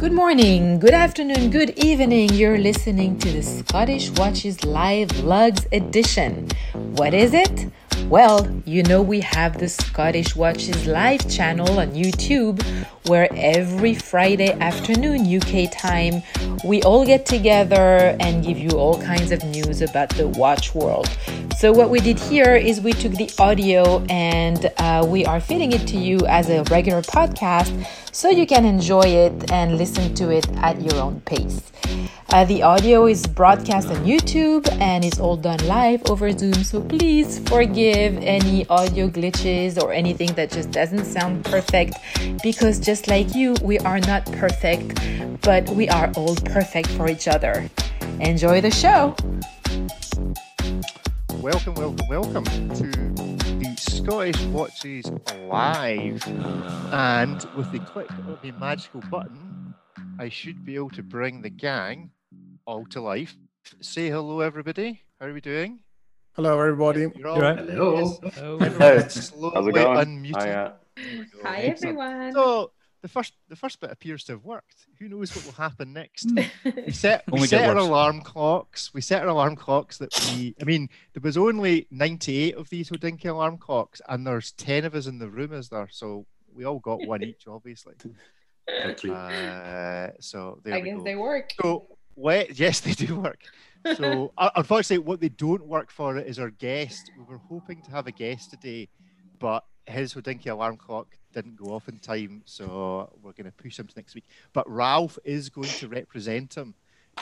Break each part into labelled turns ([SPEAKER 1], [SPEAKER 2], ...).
[SPEAKER 1] Good morning, good afternoon, good evening. You're listening to the Scottish Watches Live Lugs edition. What is it? Well, you know, we have the Scottish Watches Live channel on YouTube where every Friday afternoon, UK time, we all get together and give you all kinds of news about the watch world. So, what we did here is we took the audio and uh, we are feeding it to you as a regular podcast so you can enjoy it and listen to it at your own pace. Uh, the audio is broadcast on YouTube and it's all done live over Zoom, so please forgive any audio glitches or anything that just doesn't sound perfect because just like you, we are not perfect, but we are all perfect for each other. Enjoy the show!
[SPEAKER 2] Welcome, welcome, welcome to the Scottish Watches Live. And with the click of the magical button, I should be able to bring the gang all to life. Say hello, everybody. How are we doing?
[SPEAKER 3] Hello, everybody.
[SPEAKER 2] You're all
[SPEAKER 4] right.
[SPEAKER 5] Hello.
[SPEAKER 2] Everyone slowly
[SPEAKER 5] How's it going?
[SPEAKER 2] unmuted.
[SPEAKER 5] Hi, uh,
[SPEAKER 2] There we go.
[SPEAKER 6] Hi everyone.
[SPEAKER 2] So the first the first bit appears to have worked. Who knows what will happen next? we set we
[SPEAKER 4] get
[SPEAKER 2] set our
[SPEAKER 4] worse.
[SPEAKER 2] alarm clocks. We set our alarm clocks that we I mean there was only 98 of these Hodinkee alarm clocks and there's 10 of us in the room is there so we all got one each obviously.
[SPEAKER 5] Exactly.
[SPEAKER 2] Uh, so there
[SPEAKER 6] I
[SPEAKER 2] we
[SPEAKER 6] guess
[SPEAKER 2] go.
[SPEAKER 6] they work.
[SPEAKER 2] So let yes, they do work. So uh, unfortunately, what they don't work for is our guest. We were hoping to have a guest today, but his Hodinkee alarm clock didn't go off in time, so we're going to push him to next week. But Ralph is going to represent him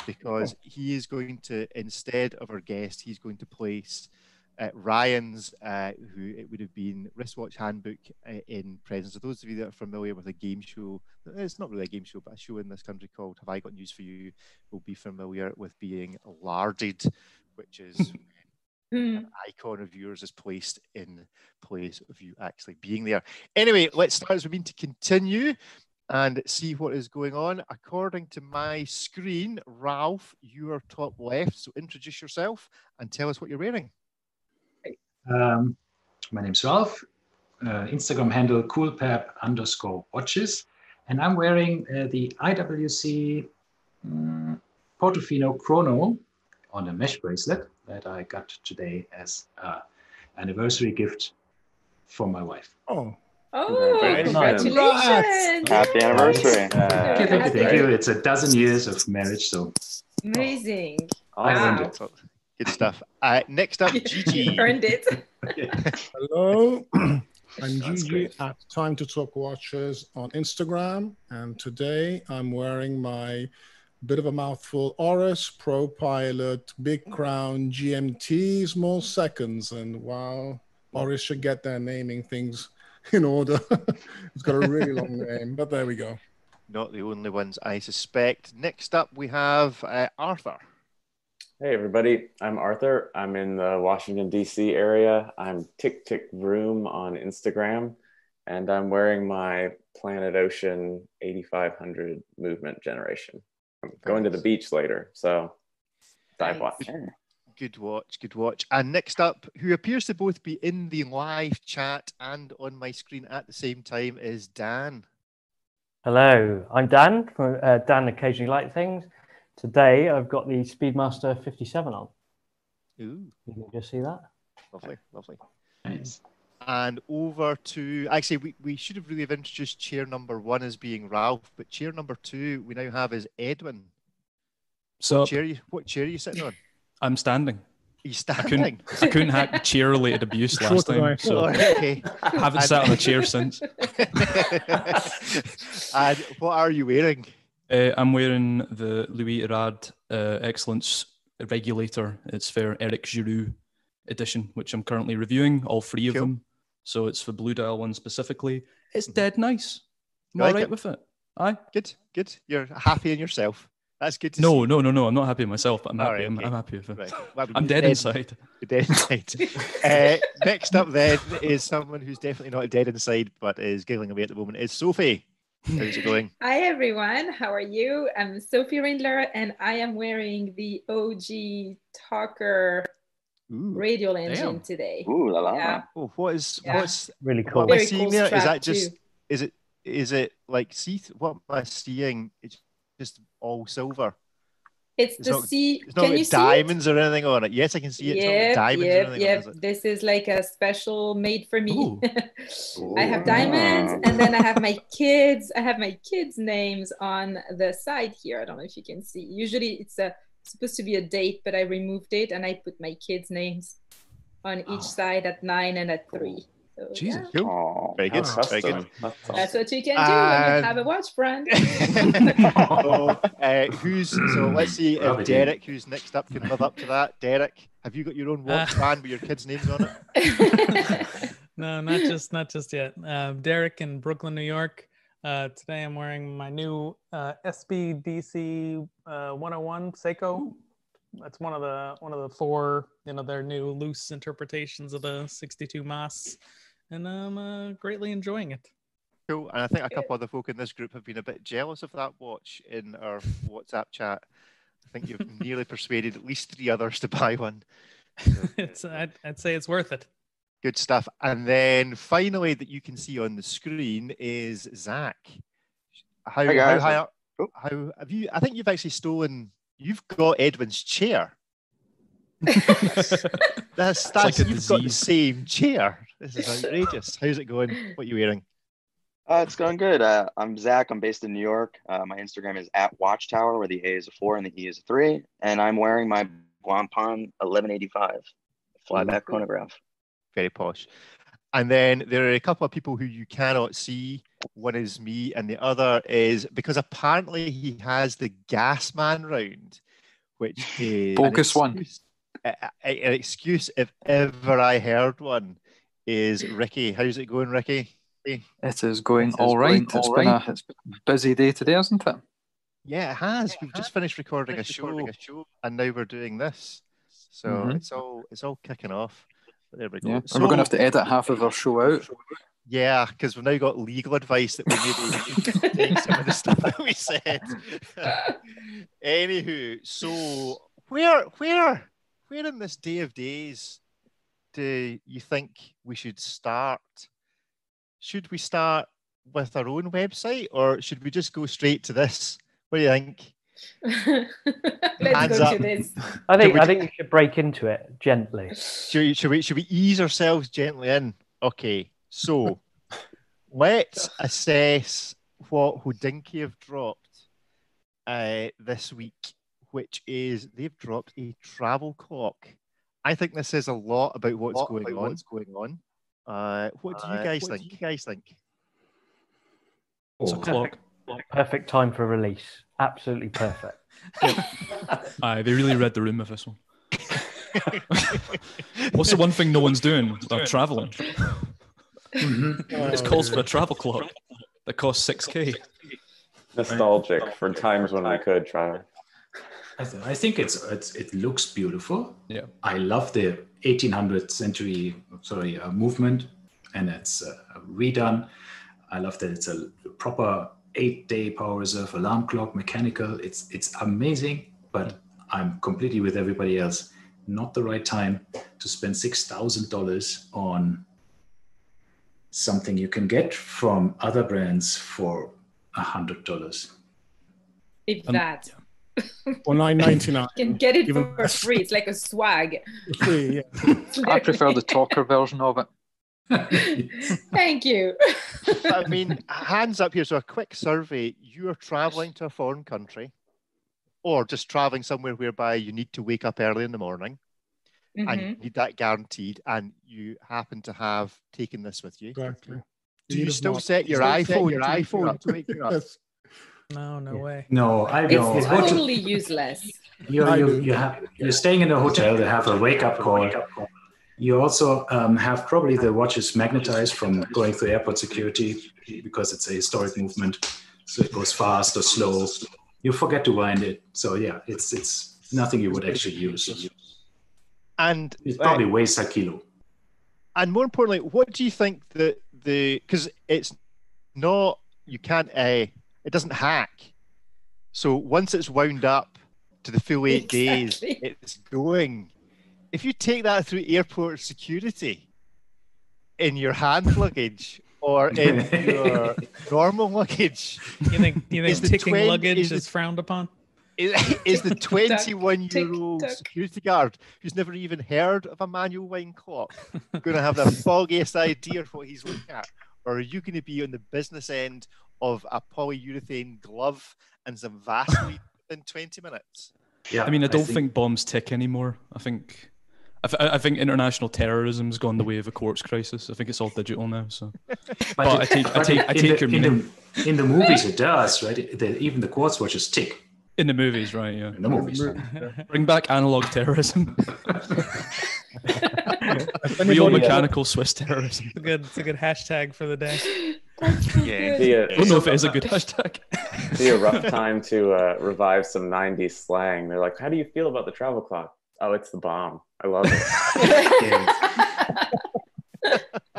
[SPEAKER 2] because he is going to instead of our guest, he's going to place. Uh, Ryan's, uh, who it would have been wristwatch handbook uh, in presence of those of you that are familiar with a game show. It's not really a game show, but a show in this country called Have I Got News for You? Will be familiar with being larded, which is
[SPEAKER 6] Hmm.
[SPEAKER 2] an icon of yours is placed in place of you actually being there. Anyway, let's start as we mean to continue and see what is going on. According to my screen, Ralph, you are top left. So introduce yourself and tell us what you're wearing.
[SPEAKER 7] Um, my name's Ralph. Uh, Instagram handle coolpep underscore watches. And I'm wearing uh, the IWC um, Portofino Chrono on a mesh bracelet that I got today as an anniversary gift for my wife.
[SPEAKER 3] Oh,
[SPEAKER 6] Oh,
[SPEAKER 5] Very nice.
[SPEAKER 6] congratulations!
[SPEAKER 5] Happy anniversary.
[SPEAKER 7] Thank you, thank you, thank you. It's a dozen years of marriage, so
[SPEAKER 6] Amazing.
[SPEAKER 7] I earned
[SPEAKER 6] Wow.
[SPEAKER 7] It.
[SPEAKER 2] Good stuff. Uh, next up,
[SPEAKER 6] You
[SPEAKER 2] Gigi.
[SPEAKER 6] earned it.
[SPEAKER 3] hello. I'm
[SPEAKER 7] That's
[SPEAKER 3] Gigi
[SPEAKER 7] great.
[SPEAKER 3] at Time to Talk Watches on Instagram. And today I'm wearing my bit of a mouthful Oris Pro Pilot Big Crown GMT small seconds. And wow, Oris should get their naming things in order. it's got a really long name, but there we go.
[SPEAKER 2] Not the only ones, I suspect. Next up, we have uh, Arthur.
[SPEAKER 5] Hey, everybody. I'm Arthur. I'm in the Washington, D.C. area. I'm Tick Tick Vroom on Instagram, and I'm wearing my Planet Ocean 8500 movement generation. I'm going to the beach later, so dive watch.
[SPEAKER 2] Good watch, good watch. And next up, who appears to both be in the live chat and on my screen at the same time, is Dan.
[SPEAKER 4] Hello, I'm Dan from uh, Dan Occasionally Like Things. Today I've got the Speedmaster 57 on.
[SPEAKER 2] Ooh,
[SPEAKER 4] You can just see that.
[SPEAKER 2] lovely, lovely.
[SPEAKER 7] nice.
[SPEAKER 2] And over to actually, we, we should have really have introduced chair number one as being Ralph, but chair number two we now have is Edwin.
[SPEAKER 8] So
[SPEAKER 2] Chair, you, what chair are you sitting on?
[SPEAKER 8] I'm standing.
[SPEAKER 2] Are you
[SPEAKER 8] I
[SPEAKER 2] standing?
[SPEAKER 8] couldn't. I couldn't hack the chair related abuse last
[SPEAKER 3] Shorter
[SPEAKER 8] time, so
[SPEAKER 2] Oh, okay.
[SPEAKER 8] I haven't sat on a chair since.
[SPEAKER 2] and what are you wearing?
[SPEAKER 8] Uh, I'm wearing the Louis Erard uh, Excellence Regulator. It's for Eric Giroud edition, which I'm currently reviewing, all three of
[SPEAKER 2] Cool.
[SPEAKER 8] them. So it's the Blue Dial one specifically. It's dead nice. I'm
[SPEAKER 2] like
[SPEAKER 8] all right
[SPEAKER 2] it?
[SPEAKER 8] with it. Aye.
[SPEAKER 2] Good, good. You're happy in yourself. That's good to
[SPEAKER 8] No,
[SPEAKER 2] see.
[SPEAKER 8] no, no, no. I'm not happy with myself, but I'm
[SPEAKER 2] All
[SPEAKER 8] happy.
[SPEAKER 2] right,
[SPEAKER 8] I'm,
[SPEAKER 2] okay.
[SPEAKER 8] I'm happy with it.
[SPEAKER 2] Right. Well,
[SPEAKER 8] I'm
[SPEAKER 2] you
[SPEAKER 8] dead inside.
[SPEAKER 2] Dead inside. uh, next up, then, is someone who's definitely not dead inside, but is giggling away at the moment. Is Sophie? How's it going?
[SPEAKER 6] Hi everyone, how are you? I'm Sophie Rindler and I am wearing the OG Talker
[SPEAKER 2] Ooh.
[SPEAKER 6] radial engine
[SPEAKER 8] Damn.
[SPEAKER 6] today.
[SPEAKER 5] Ooh la la.
[SPEAKER 6] Yeah.
[SPEAKER 2] Oh, what is
[SPEAKER 6] Yeah.
[SPEAKER 2] what's
[SPEAKER 4] Really
[SPEAKER 2] what
[SPEAKER 4] cool.
[SPEAKER 2] am I
[SPEAKER 6] Very
[SPEAKER 2] seeing
[SPEAKER 6] cool
[SPEAKER 2] there? Is that just
[SPEAKER 6] too.
[SPEAKER 2] is it is it like see what am I seeing? It's just all silver?
[SPEAKER 6] It's,
[SPEAKER 2] It's
[SPEAKER 6] the
[SPEAKER 2] not-
[SPEAKER 6] sea.
[SPEAKER 2] It's not
[SPEAKER 6] Can you
[SPEAKER 2] got
[SPEAKER 6] see it?
[SPEAKER 2] diamonds or anything on it. Yes, I can see it. Not
[SPEAKER 6] Yep,
[SPEAKER 2] diamonds
[SPEAKER 6] yep, yep.
[SPEAKER 2] on it. is it?
[SPEAKER 6] This is like a special made for me. I have diamonds, and then I have my kids. I have my kids' names on the side here. I don't know if you can see. Usually, it's a supposed to be a date, but I removed it and I put my kids' names on each
[SPEAKER 7] Oh.
[SPEAKER 6] side at nine and at three. So,
[SPEAKER 8] Jesus.
[SPEAKER 6] yeah,
[SPEAKER 2] Cool. Very good.
[SPEAKER 5] that's
[SPEAKER 2] Very good.
[SPEAKER 5] custom. That's
[SPEAKER 6] that's what you can do when you have a watch brand.
[SPEAKER 2] so, uh, who's so? Let's see if
[SPEAKER 7] Rub.
[SPEAKER 2] Derek, who's next up, can live up to that. Derek, have you got your own watch
[SPEAKER 9] Uh.
[SPEAKER 2] band with your kids' names on it?
[SPEAKER 9] no, not just not just yet. Uh, Derek in Brooklyn, New York. Uh, today I'm wearing my new uh, SBDC uh, 101 Seiko. That's one of the one of the four, you know, their new loose interpretations of the 62 Mas, and I'm uh, greatly enjoying it.
[SPEAKER 2] Cool. And I think a couple other folk in this group have been a bit jealous of that watch in our WhatsApp chat. I think you've nearly persuaded at least three others to buy one.
[SPEAKER 9] it's I'd, I'd say it's worth it.
[SPEAKER 2] Good stuff. And then finally, that you can see on the screen is Zach. How,
[SPEAKER 10] Hi, guys.
[SPEAKER 2] how high up?
[SPEAKER 10] Oh.
[SPEAKER 2] How have you? I think you've actually stolen. You've got Edwin's chair. That's that's
[SPEAKER 8] like a
[SPEAKER 2] you've got the
[SPEAKER 8] disease.
[SPEAKER 2] same chair. This is outrageous. How's it going? What are you wearing?
[SPEAKER 10] Uh, it's going good. Uh, I'm Zach. I'm based in New York. Uh, my Instagram is at Watchtower, where the A is a four and the E is a three. And I'm wearing my Blancpain 1185 flyback chronograph.
[SPEAKER 2] Very posh. And then there are a couple of people who you cannot see. One is me, and the other is because apparently he has the gas man round, which is an
[SPEAKER 11] Bogus one.
[SPEAKER 2] Excuse- a- a- An excuse, if ever I heard one, is Ricky. How's it going, Ricky?
[SPEAKER 11] It is going
[SPEAKER 2] It is
[SPEAKER 11] all right.
[SPEAKER 2] going
[SPEAKER 11] It's
[SPEAKER 2] all
[SPEAKER 11] been
[SPEAKER 2] right.
[SPEAKER 11] a it's been a busy day today, hasn't it?
[SPEAKER 2] Yeah, it has. We've just finished recording a show, and now we're doing this. So
[SPEAKER 11] Mhm.
[SPEAKER 2] it's all it's all kicking off. But there we go.
[SPEAKER 11] Yeah. And we're going to have to edit half of our show out.
[SPEAKER 2] Yeah, because we've now got legal advice that we maybe take some of the stuff that we said. Anywho, so where where where in this day of days do you think we should start? Should we start with our own website or should we just go straight to this? What do you think?
[SPEAKER 6] Let's
[SPEAKER 2] Hands
[SPEAKER 6] go
[SPEAKER 2] up.
[SPEAKER 6] to this.
[SPEAKER 4] I think
[SPEAKER 2] we-
[SPEAKER 4] I think you should break into it gently.
[SPEAKER 2] Should we, should we should we ease ourselves gently in? Okay, so let's assess what Hodinkee have dropped uh, this week, which is they've dropped a travel clock. I think this says a lot about what's
[SPEAKER 10] Lot
[SPEAKER 2] going
[SPEAKER 10] about
[SPEAKER 2] on.
[SPEAKER 10] what's
[SPEAKER 2] going on? Uh, what do you
[SPEAKER 10] Uh,
[SPEAKER 2] guys
[SPEAKER 10] what do
[SPEAKER 2] think? you guys think?
[SPEAKER 8] It's a clock.
[SPEAKER 4] Perfect time for release. Absolutely perfect.
[SPEAKER 8] Aye, they really read the room with this one. What's the one thing no one's doing? They're traveling.
[SPEAKER 7] mhm.
[SPEAKER 8] It's calls for a travel clock that costs six k.
[SPEAKER 5] Nostalgic for times when I could try.
[SPEAKER 7] I, th- I think it's, it's it looks beautiful.
[SPEAKER 8] Yeah.
[SPEAKER 7] I love the 1800th century sorry uh, movement, and it's uh, redone. I love that it's a proper eight-day power reserve alarm clock, mechanical. It's it's amazing, but I'm completely with everybody else. Not the right time to spend six thousand dollars on something you can get from other brands for a hundred dollars.
[SPEAKER 6] If
[SPEAKER 8] Um,
[SPEAKER 6] that.
[SPEAKER 3] Or nine ninety nine.
[SPEAKER 6] You can get it
[SPEAKER 3] Even
[SPEAKER 6] for free. It's like a swag.
[SPEAKER 3] Free, yeah.
[SPEAKER 11] I prefer the talker version of it.
[SPEAKER 6] Thank you.
[SPEAKER 2] I mean, hands up here. So, a quick survey. You are traveling to a foreign country, or just traveling somewhere whereby you need to wake up early in the morning and
[SPEAKER 6] Mhm.
[SPEAKER 2] you need that guaranteed, and you happen to have taken this with you.
[SPEAKER 3] Exactly.
[SPEAKER 2] Do
[SPEAKER 3] need
[SPEAKER 2] you still
[SPEAKER 3] smart-
[SPEAKER 2] set your
[SPEAKER 3] still set
[SPEAKER 2] iPhone,
[SPEAKER 3] your
[SPEAKER 2] to wake you
[SPEAKER 3] iPhone to wake you up? Yes.
[SPEAKER 9] No, no way.
[SPEAKER 7] no, I
[SPEAKER 6] It's
[SPEAKER 7] know. I do-
[SPEAKER 6] totally useless.
[SPEAKER 7] you
[SPEAKER 3] I
[SPEAKER 7] you,
[SPEAKER 3] do.
[SPEAKER 7] you have, you're staying in a hotel, you have a wake up call. You also um, have probably the watches magnetized from going through airport security because it's a historic movement. So it goes fast or slow. You forget to wind it. So yeah, it's it's nothing you would actually use.
[SPEAKER 2] And
[SPEAKER 7] It
[SPEAKER 2] uh,
[SPEAKER 7] probably weighs a kilo.
[SPEAKER 2] and more importantly, what do you think that the because it's not you can't uh, it doesn't hack. So once it's wound up to the full eight days, it's going. If you take that through airport security in your hand luggage or in your normal luggage?
[SPEAKER 9] You think you
[SPEAKER 2] Is
[SPEAKER 9] think
[SPEAKER 2] the
[SPEAKER 9] ticking
[SPEAKER 2] twin-
[SPEAKER 9] luggage
[SPEAKER 2] is
[SPEAKER 9] is, frowned upon?
[SPEAKER 2] Is, is the 21 year old
[SPEAKER 6] tick.
[SPEAKER 2] security guard who's never even heard of a manual wine clock going to have the foggiest idea of what he's looking at? Or are you going to be on the business end of a polyurethane glove and some Vaseline in 20 minutes?
[SPEAKER 7] Yeah,
[SPEAKER 8] I mean, I don't think, bombs tick anymore. I think, I, th- I think international terrorism's gone the way of a quartz crisis. I think it's all digital now. So, but, I take, I take, I take
[SPEAKER 7] the,
[SPEAKER 8] your
[SPEAKER 7] in
[SPEAKER 8] meaning
[SPEAKER 7] the, in the movies it does, right? The, even the quartz watches tick
[SPEAKER 8] in the movies, right? Yeah,
[SPEAKER 7] in the movies.
[SPEAKER 8] Bring back analog terrorism.
[SPEAKER 3] If
[SPEAKER 8] Real mechanical Swiss terrorism.
[SPEAKER 9] It's a good it's a good hashtag for the day.
[SPEAKER 2] Yeah.
[SPEAKER 5] Be a,
[SPEAKER 8] I don't know if it is a good hashtag.
[SPEAKER 5] be a rough time to uh, revive some 90s slang. They're like, how do you feel about the travel clock? Oh, it's the bomb. I love it.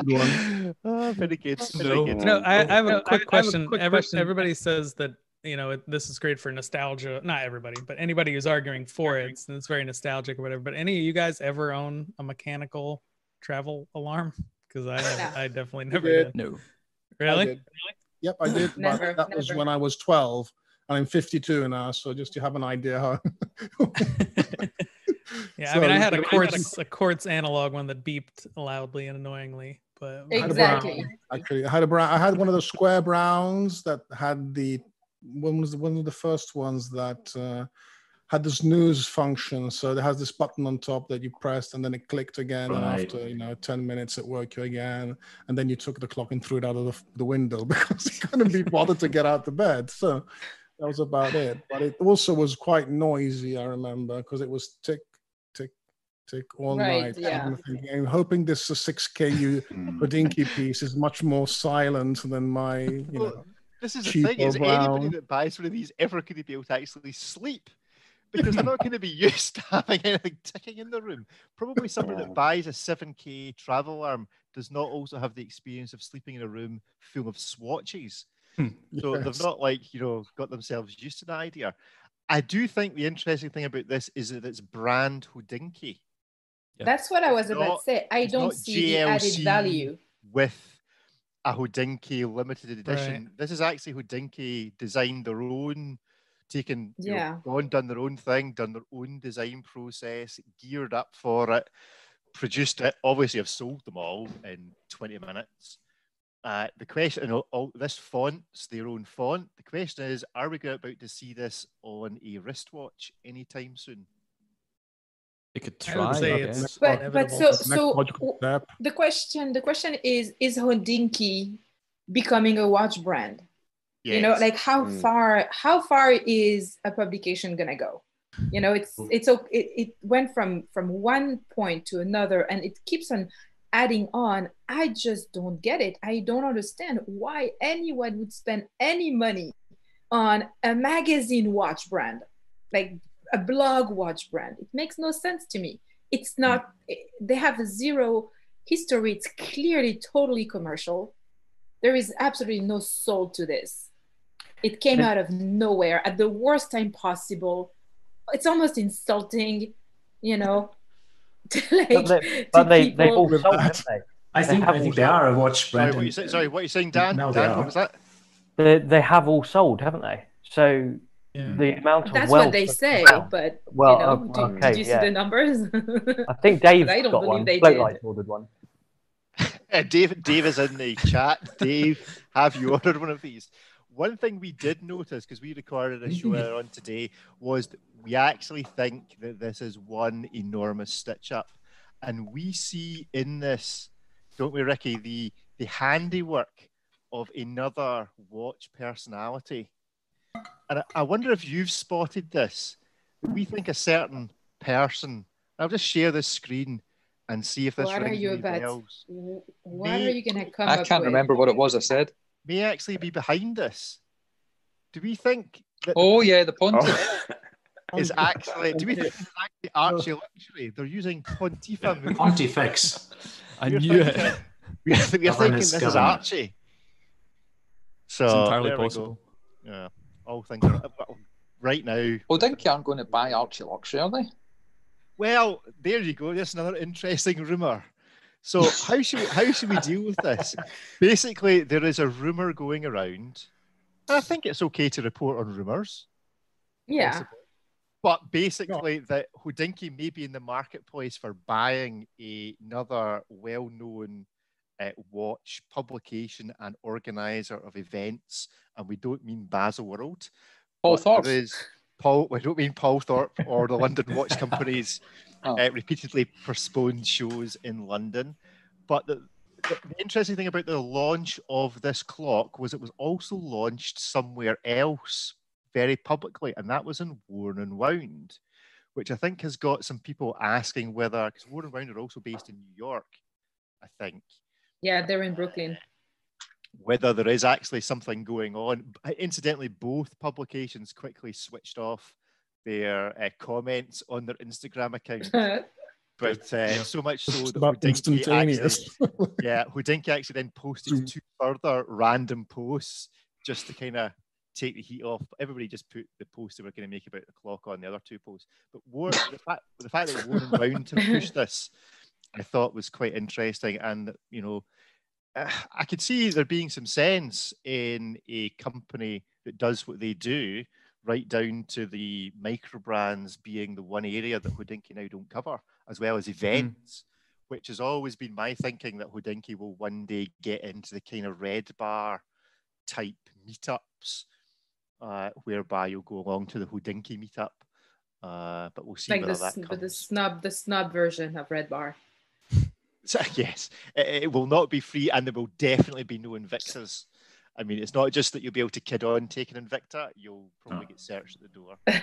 [SPEAKER 3] Good one.
[SPEAKER 2] Oh, very good.
[SPEAKER 8] No.
[SPEAKER 2] good.
[SPEAKER 9] No, I, I have a
[SPEAKER 2] No,
[SPEAKER 9] quick
[SPEAKER 2] I- I have a
[SPEAKER 9] question.
[SPEAKER 2] quick
[SPEAKER 9] Every,
[SPEAKER 2] question.
[SPEAKER 9] Everybody says that you know it, this is great for nostalgia. Not everybody, but anybody who's arguing for it, it's, it's very nostalgic or whatever. But any of you guys ever own a mechanical travel alarm? Because I have, I definitely never
[SPEAKER 3] did.
[SPEAKER 9] did.
[SPEAKER 8] No.
[SPEAKER 3] I
[SPEAKER 9] Really?
[SPEAKER 3] Yep, I did.
[SPEAKER 6] Never,
[SPEAKER 3] but that was when I was 12 and I'm 52 now. So just to have an idea how.
[SPEAKER 9] Yeah, I mean, I
[SPEAKER 3] So,
[SPEAKER 9] had a
[SPEAKER 3] I mean,
[SPEAKER 9] quartz a quartz analog one that beeped loudly and annoyingly, but
[SPEAKER 3] I had brown,
[SPEAKER 6] Exactly.
[SPEAKER 3] Actually, I had a brown. I had one of those square browns that had the one was one of the first ones that uh, had the snooze function. So it has this button on top that you pressed, and then it clicked again. And after you know ten minutes, it woke you again. And then you took the clock and threw it out of the, the window because you couldn't be bothered to get out of bed. So that was about it. But it also was quite noisy. I remember because it was tick tick tick all
[SPEAKER 6] Right,
[SPEAKER 3] night.
[SPEAKER 6] yeah.
[SPEAKER 3] I'm thinking, I'm hoping this 6Ku Hodinkee piece is much more silent than my, you know.
[SPEAKER 2] This is the thing: is anybody that buys one of these ever going to be able to actually sleep? Because they're not going to be used to having anything ticking in the room. Probably somebody that buys a 7K travel alarm does not also have the experience of sleeping in a room full of swatches. Hmm.
[SPEAKER 3] So
[SPEAKER 2] they've not like you know got themselves used to the idea. I do think the interesting thing about this is that it's brand Hodinkee
[SPEAKER 6] That's what I was
[SPEAKER 2] It's
[SPEAKER 6] about
[SPEAKER 2] not-
[SPEAKER 6] to say. I don't
[SPEAKER 2] not
[SPEAKER 6] see the added value.
[SPEAKER 2] with a Hodinkee limited edition. This is actually Hodinkee designed their own, taken, you know,
[SPEAKER 6] Yeah.
[SPEAKER 2] gone, done their own thing, done their own design process, geared up for it, produced it. Obviously, have sold them all in 20 minutes. Uh, the question, and all, all this font's their own font. The question is, are we go- about to see this on a wristwatch anytime soon?
[SPEAKER 8] They could
[SPEAKER 9] I would
[SPEAKER 8] try.
[SPEAKER 9] say it's
[SPEAKER 8] guess.
[SPEAKER 6] But but so
[SPEAKER 3] Next
[SPEAKER 6] so the question the question is is Hodinkee becoming a watch brand? You know, like how
[SPEAKER 5] Mm.
[SPEAKER 6] far how far is a publication gonna go? You know, it's it's it, it went from from one point to another and it keeps on adding on. I just don't get it. I don't understand why anyone would spend any money on a magazine watch brand, like a blog watch brand. It makes no sense to me. It's not, they have a zero history. It's clearly totally commercial. There is absolutely no soul to this. It came out of nowhere at the worst time possible. It's almost insulting, you know. to, like,
[SPEAKER 4] But they, but they, they've
[SPEAKER 6] people.
[SPEAKER 4] all sold,
[SPEAKER 3] that.
[SPEAKER 4] haven't they?
[SPEAKER 7] I think I think they
[SPEAKER 4] sold.
[SPEAKER 7] are a watch
[SPEAKER 2] Sorry,
[SPEAKER 7] brand.
[SPEAKER 2] what you say, sorry, what are you saying, Dan?
[SPEAKER 7] No, they
[SPEAKER 2] Dan,
[SPEAKER 7] are.
[SPEAKER 2] what was that?
[SPEAKER 4] They, they have all sold, haven't they? So
[SPEAKER 9] Yeah.
[SPEAKER 4] the amount of
[SPEAKER 6] That's
[SPEAKER 4] wealth
[SPEAKER 6] what they say,
[SPEAKER 4] around-
[SPEAKER 6] but
[SPEAKER 4] Well,
[SPEAKER 6] you know,
[SPEAKER 4] uh,
[SPEAKER 6] do-
[SPEAKER 4] okay,
[SPEAKER 6] did you see
[SPEAKER 4] yeah.
[SPEAKER 6] the numbers?
[SPEAKER 4] I think Dave's
[SPEAKER 6] I don't
[SPEAKER 4] got
[SPEAKER 6] believe
[SPEAKER 4] one.
[SPEAKER 6] they
[SPEAKER 4] Float
[SPEAKER 6] did.
[SPEAKER 4] Lights ordered one.
[SPEAKER 2] Uh, Dave, Dave is in the chat. Dave, have you ordered one of these? One thing we did notice because we recorded a show earlier on today was that we actually think that this is one enormous stitch up, and we see in this, don't we, Ricky, the the handiwork of another watch personality. And I, I wonder if you've spotted this. We think a certain person. I'll just share this screen and see if this
[SPEAKER 6] what are you
[SPEAKER 2] any
[SPEAKER 6] about?
[SPEAKER 2] bells
[SPEAKER 6] What
[SPEAKER 2] Me-
[SPEAKER 6] are you gonna come
[SPEAKER 11] I can't
[SPEAKER 6] with?
[SPEAKER 11] remember what it was I said.
[SPEAKER 2] May actually be behind this. Do we think that
[SPEAKER 11] Oh yeah, the Pontiff.
[SPEAKER 5] Oh.
[SPEAKER 2] is actually? Do we think it's actually Archie oh. luxury? They're using Pontifa.
[SPEAKER 7] Pontifex.
[SPEAKER 8] I
[SPEAKER 2] We're
[SPEAKER 8] knew
[SPEAKER 2] thinking-
[SPEAKER 8] it.
[SPEAKER 2] We're, we're thinking
[SPEAKER 7] Governess,
[SPEAKER 2] this is. Archie. So
[SPEAKER 8] It's entirely
[SPEAKER 2] there we go.
[SPEAKER 8] possible.
[SPEAKER 2] Yeah, all things are right now.
[SPEAKER 11] Oh, well, Dinky aren't going to buy Archie Luxury, are they?
[SPEAKER 2] Well, there you go. That's another interesting rumor So how should we, how should we deal with this? Basically, there is a rumor going around. and I think it's okay to report on rumors.
[SPEAKER 6] Yeah.
[SPEAKER 2] possibly. But basically, that Hodinkee may be in the marketplace for buying a- another well-known uh, watch publication and organizer of events, and we don't mean Basel World.
[SPEAKER 11] Paul Thorpe.
[SPEAKER 2] Is Paul. We don't mean Paul Thorpe or the London Watch Company's
[SPEAKER 11] Oh.
[SPEAKER 2] uh, repeatedly postponed shows in London. But the, the the interesting thing about the launch of this clock was it was also launched somewhere else very publicly, and that was in Worn and Wound, which I think has got some people asking whether, because Worn and Wound are also based in New York, I think,
[SPEAKER 6] Yeah, they're in Brooklyn.
[SPEAKER 2] whether there is actually something going on. Incidentally, both publications quickly switched off their uh, comments on their Instagram account. But uh, so much so that
[SPEAKER 3] about Hodinkee
[SPEAKER 2] actually- yeah, Hodinkee actually then posted two further random posts just to kind of take the heat off. Everybody just put the post they were going to make about the clock on the other two posts. But War, the, fact, the fact that Worn and Wound to push this, I thought was quite interesting. And, you know, uh, I could see there being some sense in a company that does what they do, right down to the micro brands being the one area that Hodinkee now don't cover, as well as events, which has always been my thinking that Hodinkee will one day get into the kind of red bar type meetups, uh, whereby you'll go along to the Hodinkee meetup. Uh, but we'll see
[SPEAKER 6] like the,
[SPEAKER 2] whether that comes.
[SPEAKER 6] but the snub, the snub version of Red Bar.
[SPEAKER 2] So, yes, it, it will not be free, and there will definitely be no Invictas. I mean, it's not just that you'll be able to kid on taking Invicta; you'll probably get searched at the door.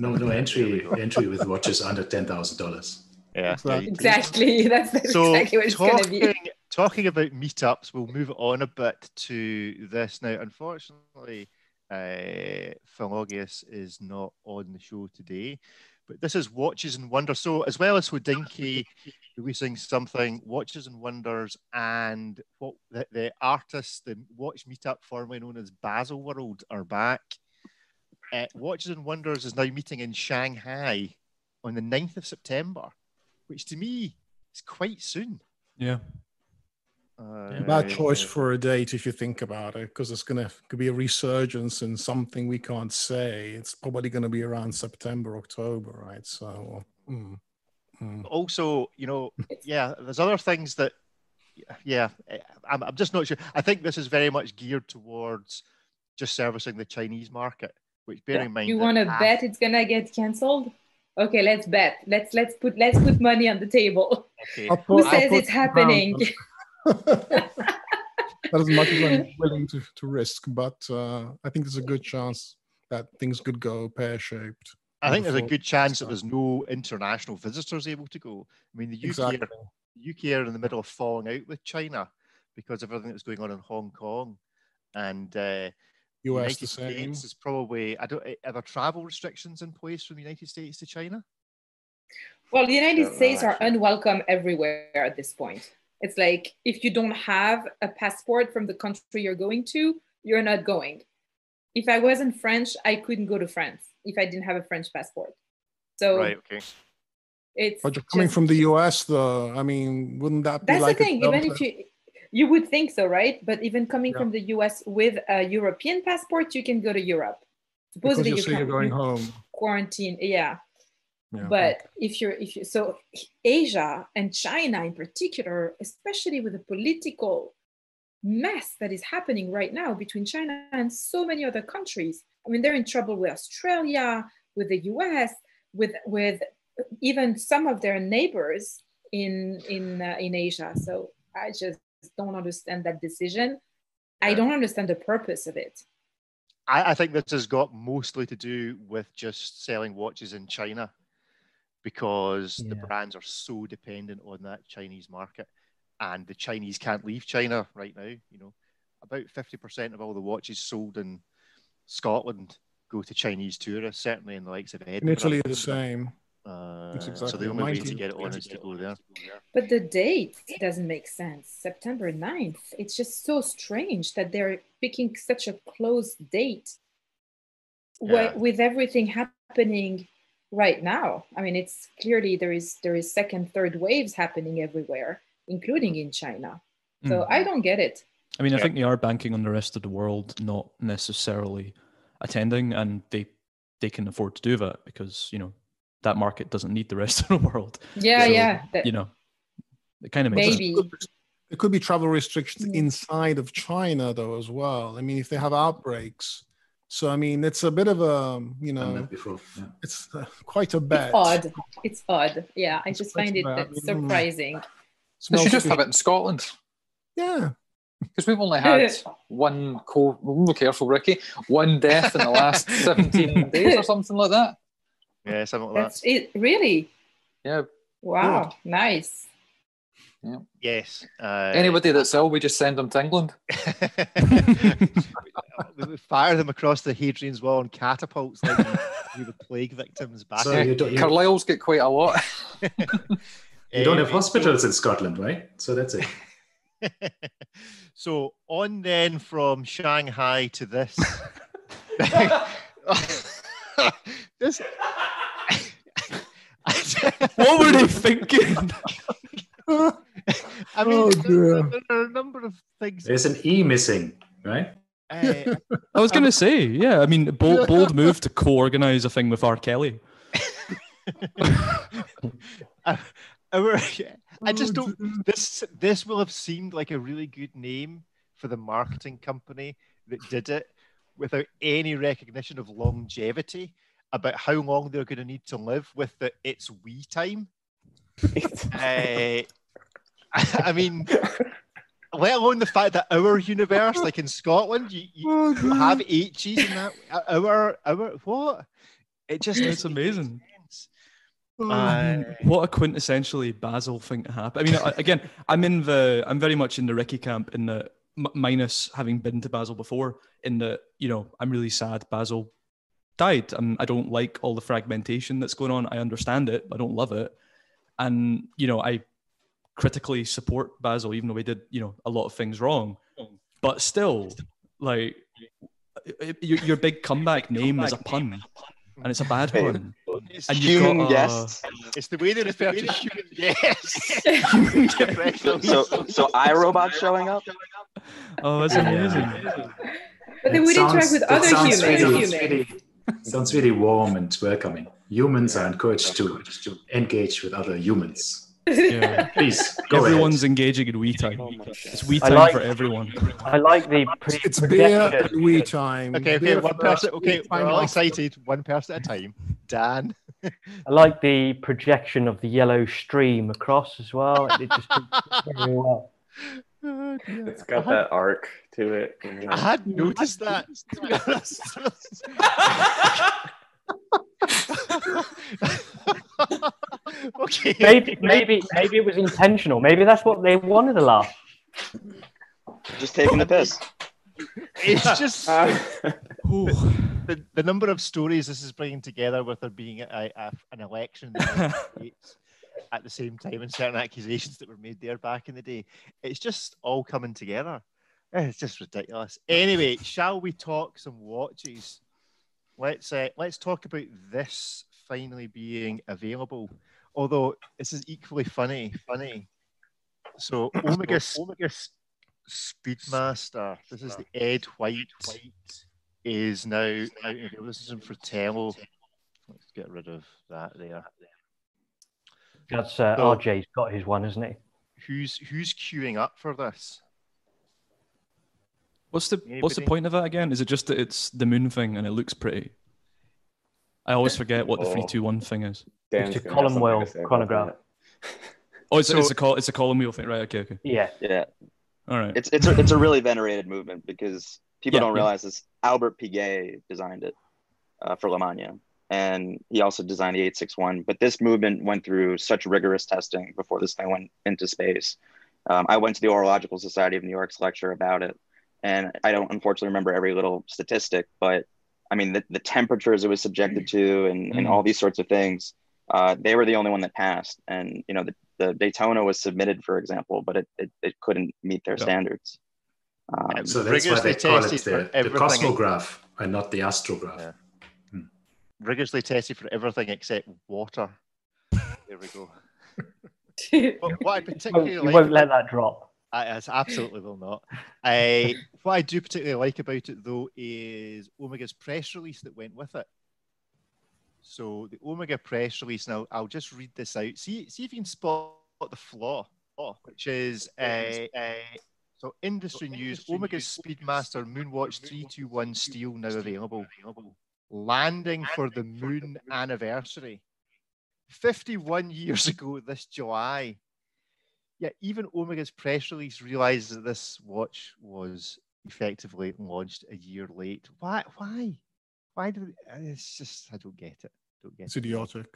[SPEAKER 12] No, no entry entry with watches under ten thousand dollars.
[SPEAKER 2] Yeah, yeah, you do.
[SPEAKER 6] Exactly. That's
[SPEAKER 2] So
[SPEAKER 6] exactly what it's going to be.
[SPEAKER 2] talking, talking about meetups, we'll move on a bit to this now. Unfortunately, uh, Philologius is not on the show today, but this is Watches and Wonders. So as well as Hodinkee releasing something, Watches and Wonders, and what the, the artists, the watch meetup formerly known as Basel World, are back. Uh, Watches and Wonders is now meeting in Shanghai on the 9th of September, which to me is quite soon.
[SPEAKER 8] Yeah.
[SPEAKER 2] Uh,
[SPEAKER 3] Bad choice for a date if you think about it, because it's gonna could be a resurgence in something we can't say. It's probably gonna be around September, October, right? So, mm, mm.
[SPEAKER 2] also, you know, yeah, there's other things that, yeah, eh, I'm, I'm just not sure. I think this is very much geared towards just servicing the Chinese market, which bear in mind,
[SPEAKER 6] You want to
[SPEAKER 2] half-
[SPEAKER 6] bet it's gonna get cancelled? Okay, let's bet. Let's let's put let's put money on the table.
[SPEAKER 2] Okay.
[SPEAKER 3] I'll
[SPEAKER 6] Who says
[SPEAKER 3] put
[SPEAKER 6] it's happening?
[SPEAKER 3] Not as much as I'm willing to, to risk, but uh, I think there's a good chance that things could go pear shaped.
[SPEAKER 2] I think there's a good chance that there's no international visitors able to go. I mean, the UK,
[SPEAKER 3] Exactly.
[SPEAKER 2] are, the UK are in the middle of falling out with China because of everything that's going on in Hong Kong, and uh, the
[SPEAKER 3] US
[SPEAKER 2] United
[SPEAKER 3] the same.
[SPEAKER 2] States is probably. I don't. Are there travel restrictions in place from the United States to China?
[SPEAKER 6] Well, the United
[SPEAKER 2] Don't know,
[SPEAKER 6] States are unwelcome everywhere at this point. It's like if you don't have a passport from the country you're going to, you're not going. If I wasn't French, I couldn't go to France if I didn't have a French passport. So
[SPEAKER 2] Right. Okay.
[SPEAKER 6] it's
[SPEAKER 3] But you're coming
[SPEAKER 6] just-
[SPEAKER 3] from the US, though. I mean, wouldn't that be
[SPEAKER 6] that's
[SPEAKER 3] like
[SPEAKER 6] the
[SPEAKER 3] a
[SPEAKER 6] thing. Even if you you would think so, right? But even coming
[SPEAKER 3] Yeah.
[SPEAKER 6] from the US with a European passport, you can go to Europe.
[SPEAKER 3] because
[SPEAKER 6] Supposedly
[SPEAKER 3] you
[SPEAKER 6] you
[SPEAKER 3] say you're going home?
[SPEAKER 6] quarantine. Yeah.
[SPEAKER 3] Yeah,
[SPEAKER 6] but if you're if you so asia and china in particular especially with the political mess that is happening right now between china and so many other countries i mean they're in trouble with australia with the us with with even some of their neighbors in in uh, in asia. So i just don't understand that decision. I don't understand the purpose of it.
[SPEAKER 2] I, I think this has got mostly to do with just selling watches in China because the brands are so dependent on that Chinese market and the Chinese can't leave China right now. You know, about 50% of all the watches sold in Scotland go to Chinese tourists, certainly in the likes of Edinburgh.
[SPEAKER 3] In Italy, the same.
[SPEAKER 2] Uh,
[SPEAKER 3] It's
[SPEAKER 2] so the only way to get it on is to go there.
[SPEAKER 6] But the date doesn't make sense. September 9th. It's just so strange that they're picking such a close date wi-
[SPEAKER 2] Yeah.
[SPEAKER 6] with everything happening right now. I mean, it's clearly there is there is second, third waves happening everywhere. including in China. So
[SPEAKER 8] Mm.
[SPEAKER 6] I don't get it.
[SPEAKER 8] I mean, I
[SPEAKER 2] Yeah.
[SPEAKER 8] think they are banking on the rest of the world not necessarily attending, and they they can afford to do that because you know that market doesn't need the rest of the world.
[SPEAKER 6] Yeah,
[SPEAKER 8] So,
[SPEAKER 6] yeah. that-
[SPEAKER 8] You know, it kind of makes sense.
[SPEAKER 6] maybe.
[SPEAKER 3] There could be travel restrictions
[SPEAKER 6] Mm.
[SPEAKER 3] inside of China, though, as well. I mean, if they have outbreaks. So, I mean, it's a bit of a, you know,
[SPEAKER 12] before. Yeah.
[SPEAKER 3] it's uh, quite a bet.
[SPEAKER 6] It's odd. It's odd. Yeah, I
[SPEAKER 3] It's
[SPEAKER 6] just find it
[SPEAKER 3] bad.
[SPEAKER 6] that's
[SPEAKER 3] Mm.
[SPEAKER 6] surprising.
[SPEAKER 11] They should just have it in Scotland
[SPEAKER 3] Yeah.
[SPEAKER 11] because we've only had one co. Oh, careful, Ricky. One death in the last 17 days or something like that.
[SPEAKER 2] Yeah, something like
[SPEAKER 6] That's it. Really?
[SPEAKER 11] Yeah.
[SPEAKER 6] Wow. Nice.
[SPEAKER 11] Yeah.
[SPEAKER 2] Yes. Uh,
[SPEAKER 11] Anybody that's ill, we just send them to England.
[SPEAKER 2] we would fire them across the Hadrian's Wall on catapults like we do the plague victims back.
[SPEAKER 12] So you don't, you,
[SPEAKER 11] Carlisle's get quite a lot.
[SPEAKER 12] you don't have hospitals in Scotland, right? So that's it.
[SPEAKER 2] so on then from Shanghai to this. this
[SPEAKER 8] what were they thinking?
[SPEAKER 2] I mean,
[SPEAKER 3] Oh,
[SPEAKER 2] there, there are a number of things.
[SPEAKER 12] There's an E missing, right?
[SPEAKER 2] uh,
[SPEAKER 8] I was going to say, yeah. I mean, bold, bold move to co-organize a thing with R. Kelly.
[SPEAKER 2] I, I just don't. This this will have seemed like a really good name for the marketing company that did it, without any recognition of longevity about how long they're going to need to live with the "It's We time." Uh, I mean, let alone the fact that our universe, like in Scotland, you, you
[SPEAKER 3] Oh,
[SPEAKER 2] have H's in that. Our our what? It just
[SPEAKER 8] It's amazing.
[SPEAKER 2] sense. Uh,
[SPEAKER 8] what a quintessentially Basil thing to happen. I mean, again, I'm in the, I'm very much in the Ricky camp in the m- minus having been to Basil before. In the, you know, I'm really sad Basil died. i I don't like all the fragmentation that's going on. I understand it, but I don't love it. And you know, I critically support Basil, even though he did, you know, a lot of things wrong. But still, like, i- i- your, your big comeback name is a pun, and it's a bad
[SPEAKER 10] Hey,
[SPEAKER 8] one.
[SPEAKER 2] it's,
[SPEAKER 8] And you've
[SPEAKER 10] Human
[SPEAKER 8] got, uh,
[SPEAKER 10] guests.
[SPEAKER 2] it's the way they refer to human guests.
[SPEAKER 10] So, so, so iRobot showing up.
[SPEAKER 8] Oh, that's amazing.
[SPEAKER 6] But they
[SPEAKER 12] It
[SPEAKER 6] would interact with other
[SPEAKER 12] sounds
[SPEAKER 6] humans.
[SPEAKER 12] really-
[SPEAKER 6] humans.
[SPEAKER 12] really- sounds really warm and welcoming. Humans are encouraged to, to engage with other humans.
[SPEAKER 8] Yeah.
[SPEAKER 12] Please go
[SPEAKER 8] Everyone's
[SPEAKER 12] ahead.
[SPEAKER 8] engaging in we time.
[SPEAKER 5] Oh.
[SPEAKER 8] It's we
[SPEAKER 4] I
[SPEAKER 8] time
[SPEAKER 4] like-
[SPEAKER 8] for everyone.
[SPEAKER 4] I like the pre-
[SPEAKER 3] It's beer
[SPEAKER 4] projection.
[SPEAKER 3] and we time.
[SPEAKER 2] Okay, okay,
[SPEAKER 3] Beer
[SPEAKER 2] one
[SPEAKER 3] first,
[SPEAKER 2] person. Okay,
[SPEAKER 3] we
[SPEAKER 2] we're all excited. One person at a time. Dan.
[SPEAKER 4] I like the projection of the yellow stream across as well. It just very well.
[SPEAKER 2] Oh,
[SPEAKER 5] it's got
[SPEAKER 2] had-
[SPEAKER 5] that arc to it. you know.
[SPEAKER 2] I had noticed that. to be honest. okay.
[SPEAKER 4] Maybe, maybe, maybe it was intentional. Maybe that's what they wanted to laugh.
[SPEAKER 10] Just taking the piss.
[SPEAKER 2] It's just
[SPEAKER 5] Uh,
[SPEAKER 8] Ooh.
[SPEAKER 2] the, the number of stories this is bringing together with there being a, a, an election the at the same time and certain accusations that were made there back in the day. It's just all coming together. It's just ridiculous. Anyway, shall we talk some watches? Let's uh, let's talk about this finally being available. Although this is equally funny, funny. So Omega Omega Speedmaster. This is the Ed White. White is now out of available. This is in Fratello. Let's get rid of that there.
[SPEAKER 4] That's uh,
[SPEAKER 2] So-
[SPEAKER 4] RJ's got his one, isn't he?
[SPEAKER 2] Who's who's queuing up for this?
[SPEAKER 8] What's the what's the point of that again? Is it just that it's the moon thing and it looks pretty? I always forget what the
[SPEAKER 5] Oh.
[SPEAKER 8] three two one thing is.
[SPEAKER 5] Dan's
[SPEAKER 4] It's a column
[SPEAKER 5] something
[SPEAKER 4] wheel
[SPEAKER 5] to say about
[SPEAKER 4] chronograph.
[SPEAKER 8] Oh, it's, it's a call. It's a column wheel thing, right? Okay, okay.
[SPEAKER 4] Yeah.
[SPEAKER 10] Yeah,
[SPEAKER 8] All right.
[SPEAKER 10] it's it's a, it's a really venerated movement because people
[SPEAKER 8] Yeah,
[SPEAKER 10] don't
[SPEAKER 8] yeah.
[SPEAKER 10] realize this. Albert Piguet designed it uh, for Lemania, and he also designed the 861. But this movement went through such rigorous testing before this thing went into space. Um, I went to the Horological Society of New York's lecture about it, and I don't unfortunately remember every little statistic, but I mean the, the temperatures it was subjected to, and, and
[SPEAKER 8] Mm.
[SPEAKER 10] all these sorts of things. Uh, they were the only one that passed, and you know the, the Daytona was submitted, for example, but it, it, it couldn't meet their
[SPEAKER 8] Yeah.
[SPEAKER 10] standards. Um,
[SPEAKER 12] So that's why they call it the, the
[SPEAKER 2] everything.
[SPEAKER 12] cosmograph and not the astrograph.
[SPEAKER 2] Yeah. Rigorously tested for everything except water. There we go. But what I particularly
[SPEAKER 4] You
[SPEAKER 2] like
[SPEAKER 4] won't let that drop.
[SPEAKER 2] I, absolutely will not. I what I do particularly like about it though is Omega's press release that went with it. So the Omega press release. Now I'll just read this out. See, see if you can spot the flaw, which is uh, uh, so industry news. Omega's Speedmaster Moonwatch 321 steel now available. Landing for the moon anniversary. 51 years ago this July. Yeah, even Omega's press release realized that this watch was effectively launched a year late. Why? Why? Why do they, it's just I don't get it. Don't get
[SPEAKER 3] It's
[SPEAKER 2] it.
[SPEAKER 3] idiotic.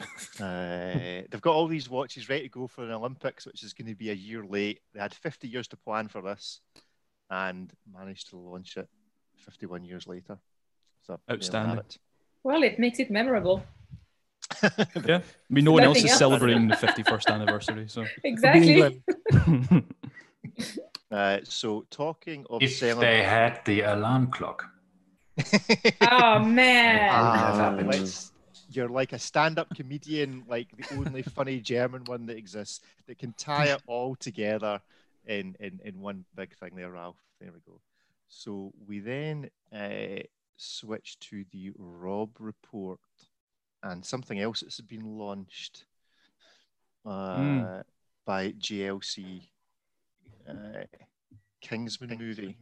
[SPEAKER 2] Uh, they've got all these watches ready to go for an Olympics, which is going to be a year late. They had 50 years to plan for this, and managed to launch it 51 years later. So there you have
[SPEAKER 8] Outstanding.
[SPEAKER 2] it.
[SPEAKER 6] Well, it makes it memorable.
[SPEAKER 8] Yeah. I mean, no one else
[SPEAKER 6] Nothing
[SPEAKER 8] is
[SPEAKER 6] else.
[SPEAKER 8] celebrating the 51st anniversary. So
[SPEAKER 6] Exactly.
[SPEAKER 2] Uh, so talking of
[SPEAKER 12] If
[SPEAKER 2] selling,
[SPEAKER 12] they had the alarm clock.
[SPEAKER 6] Oh man.
[SPEAKER 12] have happened.
[SPEAKER 2] let's- you're like a stand-up comedian, like the only funny German one that exists that can tie it all together in in, in one big thing. There, Ralph. There we go. So we then uh, switch to the Robb Report and something else that's been launched uh,
[SPEAKER 8] Mm.
[SPEAKER 2] by JLC. Uh, Kingsman movie.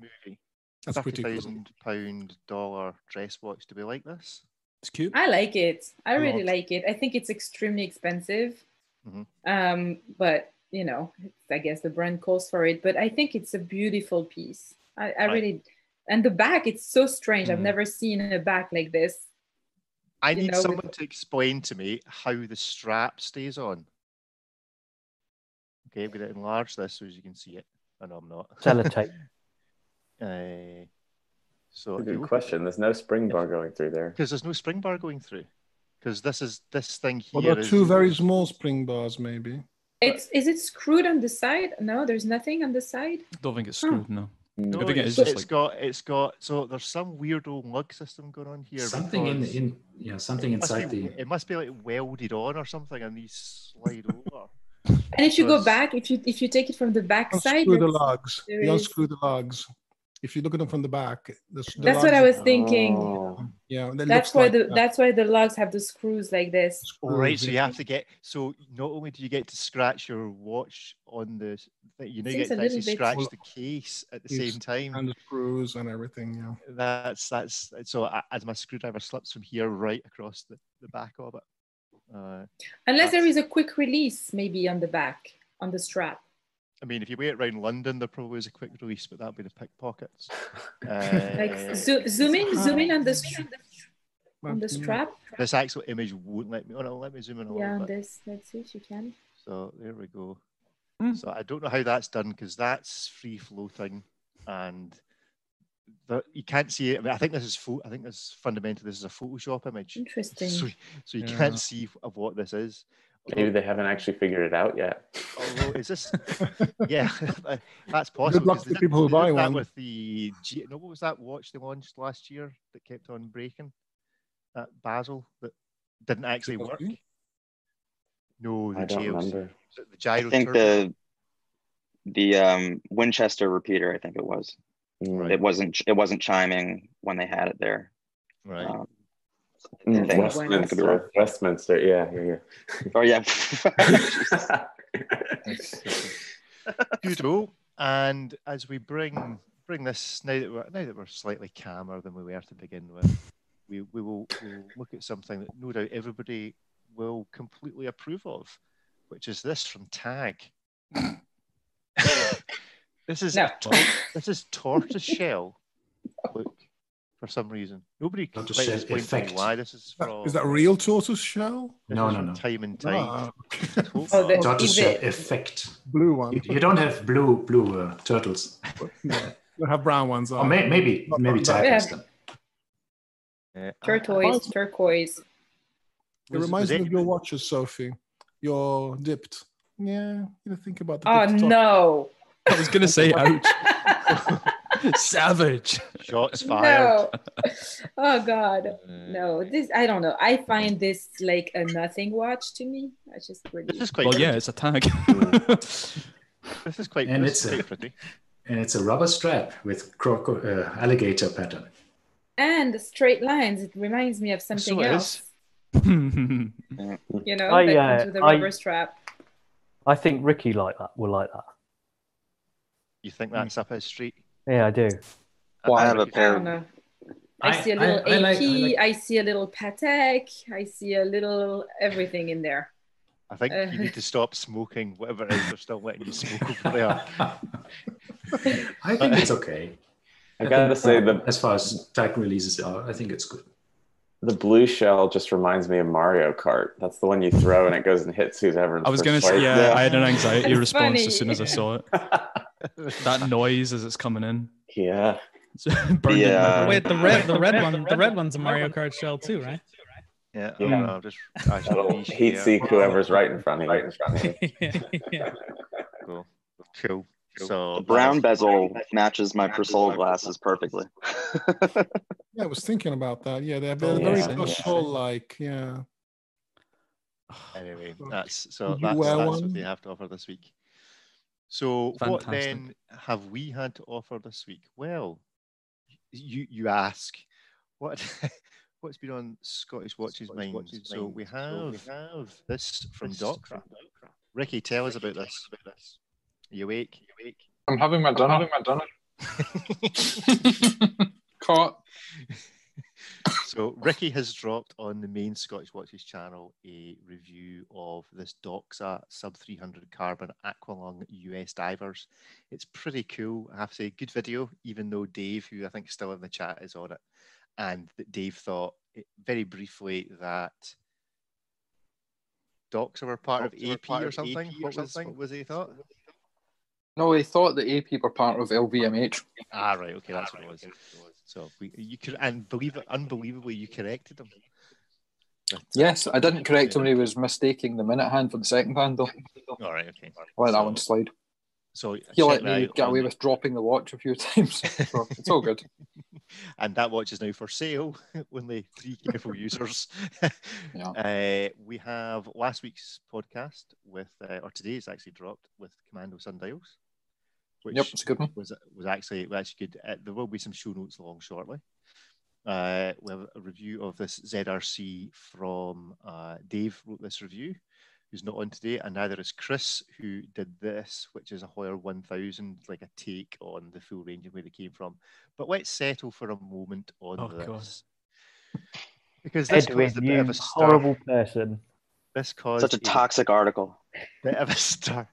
[SPEAKER 3] That's pretty
[SPEAKER 2] Thirty
[SPEAKER 3] cool.
[SPEAKER 2] thousand pound dollar dress watch. Do we like this?
[SPEAKER 8] it's cute.
[SPEAKER 6] I like it. I
[SPEAKER 3] A
[SPEAKER 6] really
[SPEAKER 3] lot.
[SPEAKER 6] like it. I think it's extremely expensive.
[SPEAKER 2] Mhm.
[SPEAKER 6] Um, but you know, I guess the brand calls for it. But I think it's a beautiful piece. I, I
[SPEAKER 2] Right.
[SPEAKER 6] really and the back, it's so strange. I've
[SPEAKER 2] Mhm.
[SPEAKER 6] never seen a back like this.
[SPEAKER 2] I need
[SPEAKER 6] know, with-
[SPEAKER 2] someone to explain to me how the strap stays on. Okay, I'm going to enlarge this so as you can see it. I know I'm not.
[SPEAKER 4] Sellotape.
[SPEAKER 2] uh, so
[SPEAKER 5] That's a good question. There's no spring bar going through there.
[SPEAKER 2] because there's no spring bar going through. Because this is this thing
[SPEAKER 3] Well,
[SPEAKER 2] here
[SPEAKER 3] there are
[SPEAKER 2] is-
[SPEAKER 3] two very small spring bars, maybe.
[SPEAKER 6] It's is it screwed on the side? No, there's nothing on the side.
[SPEAKER 8] Don't think it's
[SPEAKER 6] Huh.
[SPEAKER 8] screwed. No. Mm.
[SPEAKER 2] No,
[SPEAKER 8] I think it
[SPEAKER 2] it's,
[SPEAKER 8] just
[SPEAKER 2] it's
[SPEAKER 8] like
[SPEAKER 2] got it's got so there's some weird old lug system going on here.
[SPEAKER 12] Something in,
[SPEAKER 2] because
[SPEAKER 12] in yeah, something inside
[SPEAKER 2] be-
[SPEAKER 12] the
[SPEAKER 2] it must be like welded on or something, and these slide over.
[SPEAKER 6] And if you go back, if you if you take it from the back side,
[SPEAKER 3] Unscrew the
[SPEAKER 6] that's-
[SPEAKER 3] lugs.
[SPEAKER 6] there
[SPEAKER 3] You
[SPEAKER 6] is-
[SPEAKER 3] unscrew the lugs. If you look at them from the back, the, the
[SPEAKER 6] that's what
[SPEAKER 3] lugs
[SPEAKER 6] I
[SPEAKER 3] are-
[SPEAKER 6] was thinking.
[SPEAKER 5] Oh.
[SPEAKER 3] Yeah, that
[SPEAKER 6] That's why
[SPEAKER 3] like
[SPEAKER 6] the
[SPEAKER 3] that.
[SPEAKER 6] that's why the lugs have the screws like this.
[SPEAKER 2] All right,
[SPEAKER 3] Screws,
[SPEAKER 2] so you have to get so not only do you get to scratch your watch on the thing, you know you get
[SPEAKER 6] a
[SPEAKER 2] to actually
[SPEAKER 6] bit-
[SPEAKER 2] scratch
[SPEAKER 3] Well,
[SPEAKER 2] the case at the same time.
[SPEAKER 3] and the screws and everything. Yeah.
[SPEAKER 2] That's that's so a- as my screwdriver slips from here right across the, the back of it. Uh,
[SPEAKER 6] Unless there is a quick release, maybe on the back, on the strap.
[SPEAKER 2] I mean, if you wait around London, there probably is a quick release, but that'd be the pickpockets. Uh,
[SPEAKER 6] Like zo- zoom in, zoom in on the str- on the strap.
[SPEAKER 2] this actual image won't let me. Oh no, let me zoom in a
[SPEAKER 6] Yeah,
[SPEAKER 2] little
[SPEAKER 6] on
[SPEAKER 2] bit.
[SPEAKER 6] this. Let's see if you can.
[SPEAKER 2] So there we go.
[SPEAKER 8] Hmm.
[SPEAKER 2] So I don't know how that's done because that's free floating, and the, you can't see it. I, mean, I think this is pho- I think this is fundamentally this is a Photoshop image.
[SPEAKER 6] Interesting.
[SPEAKER 2] So, so you
[SPEAKER 3] Yeah.
[SPEAKER 2] can't see of what this is.
[SPEAKER 5] Maybe they haven't actually figured it out yet.
[SPEAKER 2] Although, is this? yeah, that's possible.
[SPEAKER 3] luck
[SPEAKER 2] 'cause
[SPEAKER 3] to the people who buy
[SPEAKER 2] that
[SPEAKER 3] one.
[SPEAKER 2] With the G, no, what was that watch they launched last year that kept on breaking? That Basel that didn't actually work. No, the
[SPEAKER 5] I don't
[SPEAKER 2] JLC.
[SPEAKER 5] remember.
[SPEAKER 2] The gyro
[SPEAKER 10] I think
[SPEAKER 2] turbo.
[SPEAKER 10] the the um, Winchester repeater. I think it was.
[SPEAKER 5] Mm.
[SPEAKER 10] It wasn't. It wasn't chiming when they had it there.
[SPEAKER 2] right.
[SPEAKER 10] Um,
[SPEAKER 5] Mm,
[SPEAKER 10] I think- I could be wrong.
[SPEAKER 5] Westminster. Westminster. Yeah, yeah,
[SPEAKER 10] Oh yeah.
[SPEAKER 5] yeah.
[SPEAKER 2] Good. And as we bring bring this now that we're now that we're slightly calmer than we were to begin with, we, we will we'll look at something that no doubt everybody will completely approve of, which is this from Tag. this is
[SPEAKER 6] No.
[SPEAKER 2] tor- this is tortoise shell. Look, for some reason, nobody can
[SPEAKER 12] Tortoise
[SPEAKER 2] quite
[SPEAKER 12] shell
[SPEAKER 2] explain to me
[SPEAKER 12] effect.
[SPEAKER 2] why this is from.
[SPEAKER 3] Is that real tortoise shell?
[SPEAKER 2] this
[SPEAKER 12] No, no, no.
[SPEAKER 2] Time and time.
[SPEAKER 3] Ah,
[SPEAKER 6] Oh, the-
[SPEAKER 12] tortoise shell effect.
[SPEAKER 3] blue one.
[SPEAKER 12] You, you don't have blue blue uh, turtles.
[SPEAKER 3] Yeah. We have brown ones.
[SPEAKER 12] Or may, maybe
[SPEAKER 3] Not-
[SPEAKER 12] maybe
[SPEAKER 3] not-
[SPEAKER 12] typos
[SPEAKER 6] Yeah.
[SPEAKER 12] then.
[SPEAKER 2] Uh,
[SPEAKER 6] Turquoise, turquoise.
[SPEAKER 3] It
[SPEAKER 2] was-
[SPEAKER 3] reminds
[SPEAKER 2] was
[SPEAKER 3] me of your watches, Sophie. You're dipped. Yeah, you know, think about the.
[SPEAKER 6] Oh no.
[SPEAKER 8] I was gonna say, ouch. Savage.
[SPEAKER 2] Shots fired.
[SPEAKER 6] No. Oh God.
[SPEAKER 2] Uh,
[SPEAKER 6] No. This I don't know. I find this like a nothing watch to me. I just really
[SPEAKER 2] This is quite
[SPEAKER 8] Well,
[SPEAKER 2] good.
[SPEAKER 8] yeah, it's a tag.
[SPEAKER 2] This is quite
[SPEAKER 12] And it's
[SPEAKER 2] is
[SPEAKER 12] a-
[SPEAKER 2] pretty.
[SPEAKER 12] And it's a rubber strap with croco- uh, alligator pattern.
[SPEAKER 6] and straight lines. It reminds me of something
[SPEAKER 2] it is.
[SPEAKER 6] else. You know,
[SPEAKER 4] I,
[SPEAKER 6] that
[SPEAKER 4] uh,
[SPEAKER 6] comes with a
[SPEAKER 4] I-
[SPEAKER 6] rubber strap.
[SPEAKER 4] I think Ricky like that. Will like that.
[SPEAKER 2] You think that's up his street?
[SPEAKER 4] Yeah, I do.
[SPEAKER 10] I have a
[SPEAKER 6] I
[SPEAKER 10] pair.
[SPEAKER 6] don't. I,
[SPEAKER 12] I-
[SPEAKER 6] see a little
[SPEAKER 12] I
[SPEAKER 6] AP.
[SPEAKER 12] like-
[SPEAKER 6] I,
[SPEAKER 12] I
[SPEAKER 6] see a little Patek. I see a little everything in there.
[SPEAKER 2] I think
[SPEAKER 6] Uh,
[SPEAKER 2] you need to stop smoking whatever it is they're still letting you smoke over there.
[SPEAKER 12] I think it's okay.
[SPEAKER 5] I gotta say the
[SPEAKER 12] as far as tag releases are, I think it's good.
[SPEAKER 5] the blue shell just reminds me of Mario Kart. That's the one you throw and it goes and hits whoever. in
[SPEAKER 8] I was gonna say,
[SPEAKER 5] place.
[SPEAKER 8] yeah, I had an anxiety response
[SPEAKER 6] funny.
[SPEAKER 8] as soon as I saw it. That noise as it's coming in.
[SPEAKER 5] Yeah.
[SPEAKER 8] It's burned into
[SPEAKER 10] The,
[SPEAKER 8] my
[SPEAKER 10] uh,
[SPEAKER 8] brain.
[SPEAKER 9] Wait, the red, the red one, the red one's a Mario Kart shell too, right?
[SPEAKER 2] Yeah,
[SPEAKER 5] Yeah.
[SPEAKER 2] I don't know, just I should
[SPEAKER 5] It'll
[SPEAKER 2] be
[SPEAKER 5] heat
[SPEAKER 2] here.
[SPEAKER 5] seek whoever's right in front of you.
[SPEAKER 9] yeah, yeah.
[SPEAKER 2] Cool. Cool. So
[SPEAKER 10] The brown bezel matches my Persol glasses perfectly.
[SPEAKER 3] Yeah, I was thinking about that. Yeah, they're,
[SPEAKER 8] Oh,
[SPEAKER 3] they're very
[SPEAKER 8] yeah.
[SPEAKER 3] Persol like. Yeah.
[SPEAKER 2] Anyway, that's so that's, that's what they have to offer this week. So what then have we had to offer this week? Well, you you ask, what what's been on Scottish Watches mind? So we have this from Doxa. Ricky, tell us about this. Are you awake? you awake?
[SPEAKER 11] I'm having my dinner. having my dinner. Caught.
[SPEAKER 2] So Ricky has dropped on the main Scottish Watches channel a review of this Doxa sub 300 carbon Aqualung US divers. It's pretty cool. I have to say, good video, even though Dave, who I think is still in the chat, is on it. And Dave thought it, very briefly that Doxa were part of AP or something. What was, what was he thought?
[SPEAKER 11] No, he thought the AP were part of LVMH.
[SPEAKER 2] Ah, right. Okay, that's what it was. So we, you could, and believe it, unbelievably, you corrected him. But,
[SPEAKER 11] Yes, I didn't correct him he was mistaking the minute hand for the second hand, though.
[SPEAKER 2] all right. Okay.
[SPEAKER 11] I'll let that
[SPEAKER 2] So-
[SPEAKER 11] one slide.
[SPEAKER 2] So
[SPEAKER 11] He let me get away with dropping the watch a few times. So it's all good.
[SPEAKER 2] and that watch is now for sale. Only three careful users.
[SPEAKER 11] Yeah.
[SPEAKER 2] uh, we have last week's podcast with, uh, or today's actually dropped with Commando Sundials, which
[SPEAKER 11] Yep, it's a good one.
[SPEAKER 2] was was actually was actually good. Uh, there will be some show notes along shortly. Uh, we have a review of this ZRC from uh, Dave wrote this review, who's not on today, and neither is Chris, who did this, which is a Heuer 1000, like a take on the full range and where they came from. But let's settle for a moment on
[SPEAKER 8] Oh,
[SPEAKER 2] this.
[SPEAKER 8] God.
[SPEAKER 2] Because this
[SPEAKER 4] Edwin,
[SPEAKER 2] caused a bit of a stir.
[SPEAKER 4] horrible person.
[SPEAKER 2] This caused
[SPEAKER 10] Such a toxic article.
[SPEAKER 2] bit of a stir.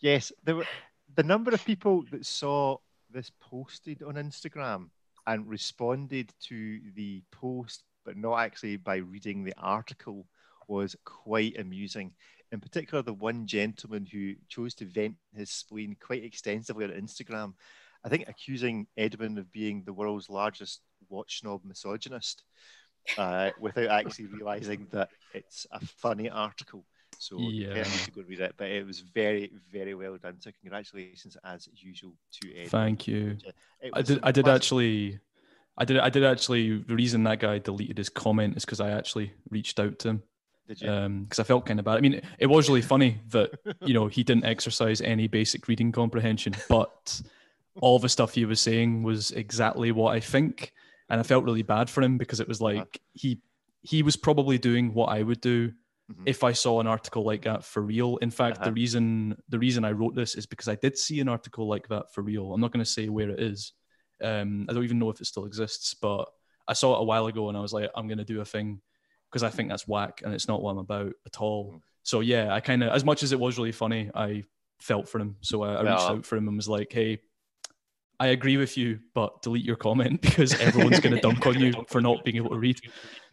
[SPEAKER 2] Yes, there were the number of people that saw this posted on Instagram and responded to the post, but not actually by reading the article, was quite amusing. In particular, the one gentleman who chose to vent his spleen quite extensively on Instagram, I think accusing Edwin of being the world's largest watch snob misogynist, uh, without actually realizing that it's a funny article. So yeah.
[SPEAKER 8] Yeah.
[SPEAKER 2] to go read it, but it was very, very well done. So congratulations as usual to Edwin.
[SPEAKER 8] Thank you. I did. I did actually. I did. I did actually. The reason that guy deleted his comment is because I actually reached out to him.
[SPEAKER 2] Did you?
[SPEAKER 8] Because I felt kind of bad. I mean, it was really funny that you know he didn't exercise any basic reading comprehension, but all the stuff he was saying was exactly what I think, and I felt really bad for him because it was
[SPEAKER 2] Uh-huh.
[SPEAKER 8] like he he was probably doing what I would do
[SPEAKER 2] Mhm.
[SPEAKER 8] if I saw an article like that for real. In fact,
[SPEAKER 2] Uh-huh.
[SPEAKER 8] the reason the reason I wrote this is because I did see an article like that for real. I'm not going to say where it is. Um, I don't even know if it still exists, but I saw it a while ago and I was like, I'm going to do a thing because I think that's whack and it's not what I'm about at all.
[SPEAKER 2] Mhm.
[SPEAKER 8] So yeah, I kind of, as much as it was really funny, I felt for him. So I, I reached out for him and was like, hey. I agree with you, but delete your comment because everyone's going to dunk on you for not being able to read.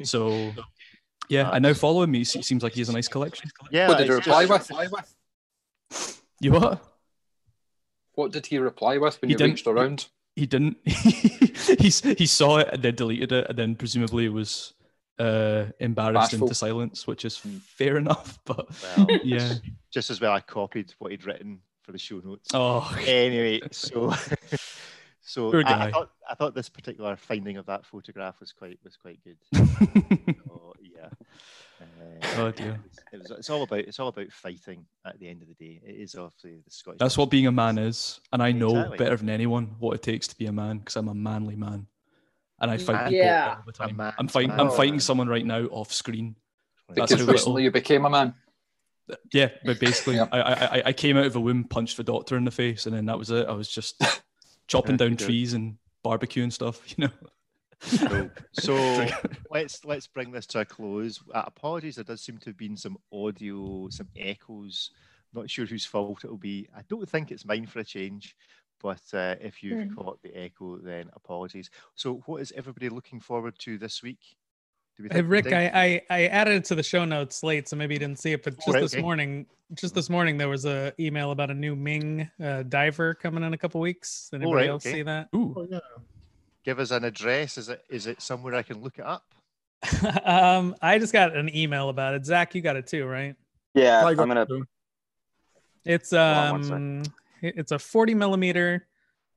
[SPEAKER 8] So, yeah, I now follow him. He seems like he has a nice collection.
[SPEAKER 2] Yeah,
[SPEAKER 11] What did he reply
[SPEAKER 2] just-
[SPEAKER 11] with?
[SPEAKER 8] You what?
[SPEAKER 11] What did he reply with when
[SPEAKER 8] He
[SPEAKER 11] you
[SPEAKER 8] didn't-
[SPEAKER 11] reached around?
[SPEAKER 8] He didn't. he he saw it and then deleted it, and then presumably was uh, embarrassed
[SPEAKER 11] Bashful.
[SPEAKER 8] into silence, which is fair enough. But
[SPEAKER 2] Well,
[SPEAKER 8] yeah.
[SPEAKER 2] just as well I copied what he'd written for the show notes.
[SPEAKER 8] Oh,
[SPEAKER 2] Anyway, so So I, I thought I thought this particular finding of that photograph was quite was quite good. yeah. Uh,
[SPEAKER 8] Oh, dear.
[SPEAKER 2] It was, it's all about it's all about fighting at the end of the day. It is obviously the Scottish.
[SPEAKER 8] That's what being a man is, and I know
[SPEAKER 2] Exactly.
[SPEAKER 8] better than anyone what it takes to be a man because I'm a manly man, and I mm, fight people
[SPEAKER 6] Yeah.
[SPEAKER 8] all the time.
[SPEAKER 2] man-
[SPEAKER 8] I'm fighting. I'm
[SPEAKER 2] man.
[SPEAKER 8] fighting someone right now off screen.
[SPEAKER 11] Because
[SPEAKER 8] how
[SPEAKER 11] recently you became a man.
[SPEAKER 8] Yeah, but basically,
[SPEAKER 11] Yep.
[SPEAKER 8] I, I I- I came out of a womb, punched the doctor in the face, and then that was it. I was just chopping down trees and barbecue and stuff, you know.
[SPEAKER 2] Cool. So let's let's bring this to a close. Uh, apologies, there does seem to have been some audio, some echoes. Not sure whose fault it will be. I don't think it's mine for a change, but uh, if you've
[SPEAKER 6] Hmm.
[SPEAKER 2] caught the echo, then apologies. So, what is everybody looking forward to this week? Do we
[SPEAKER 9] Hey Rick, I, I I added it to the show notes late, so maybe you didn't see it. But just
[SPEAKER 2] right,
[SPEAKER 9] this
[SPEAKER 2] okay.
[SPEAKER 9] morning, just this morning, there was a email about a new Ming uh, diver coming in a couple weeks. Did anybody
[SPEAKER 2] right,
[SPEAKER 9] else
[SPEAKER 2] okay.
[SPEAKER 9] see that?
[SPEAKER 8] Ooh,
[SPEAKER 3] Oh yeah.
[SPEAKER 2] Give us an address. Is it is it somewhere I can look it up?
[SPEAKER 9] um, I just got an email about it. Zach, you got it too, right?
[SPEAKER 10] Yeah,
[SPEAKER 3] I
[SPEAKER 10] I'm gonna.
[SPEAKER 9] It's
[SPEAKER 10] on one sec.
[SPEAKER 9] um, it- it's a 40 millimeter,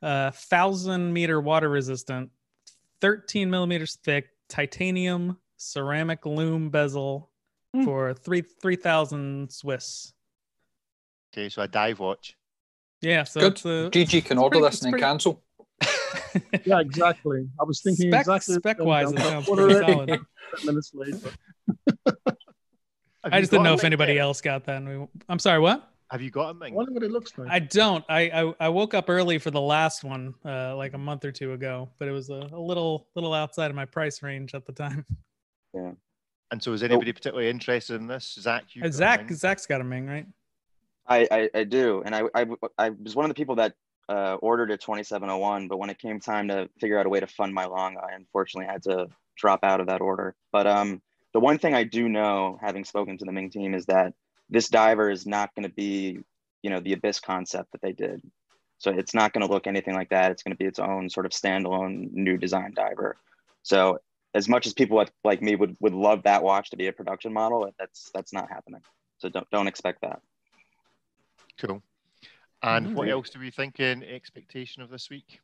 [SPEAKER 9] uh, thousand meter water resistant, 13 millimeters thick titanium ceramic loom bezel
[SPEAKER 10] Hmm.
[SPEAKER 9] for three three thousand Swiss.
[SPEAKER 2] Okay, so a dive watch.
[SPEAKER 9] Yeah, so
[SPEAKER 11] Good.
[SPEAKER 9] it's a,
[SPEAKER 11] GG can
[SPEAKER 9] it's
[SPEAKER 11] order
[SPEAKER 9] pretty-
[SPEAKER 11] this and then
[SPEAKER 9] pretty-
[SPEAKER 11] cancel.
[SPEAKER 3] Yeah, exactly. I was thinking
[SPEAKER 9] spec,
[SPEAKER 3] exactly
[SPEAKER 9] spec
[SPEAKER 3] wise.
[SPEAKER 9] it
[SPEAKER 3] I
[SPEAKER 9] sounds pretty solid.
[SPEAKER 3] minutes later.
[SPEAKER 9] I just didn't know if anybody
[SPEAKER 2] yet?
[SPEAKER 9] else got that. And we, I'm sorry, what?
[SPEAKER 2] Have you got a
[SPEAKER 3] I
[SPEAKER 2] Ming?
[SPEAKER 3] wonder what it looks like.
[SPEAKER 9] I don't. I, I I woke up early for the last one, uh, like a month or two ago, but it was a, a little little outside of my price range at the time. Yeah.
[SPEAKER 2] And so, is anybody particularly interested in this? Zach, you
[SPEAKER 9] Uh, Zach Zach's got a Ming, right?
[SPEAKER 10] I, I, I do, and I, I I was one of the people that uh, ordered a 2701, but when it came time to figure out a way to fund my long, I unfortunately had to drop out of that order. But um, the one thing I do know, having spoken to the Ming team, is that this diver is not going to be, you know, the Abyss concept that they did. So it's not going to look anything like that. It's going to be its own sort of standalone new design diver. So as much as people like- me would would love that watch to be a production model, that's that's not happening. So don't don't expect that.
[SPEAKER 2] Cool. And what else do we think in expectation of this week?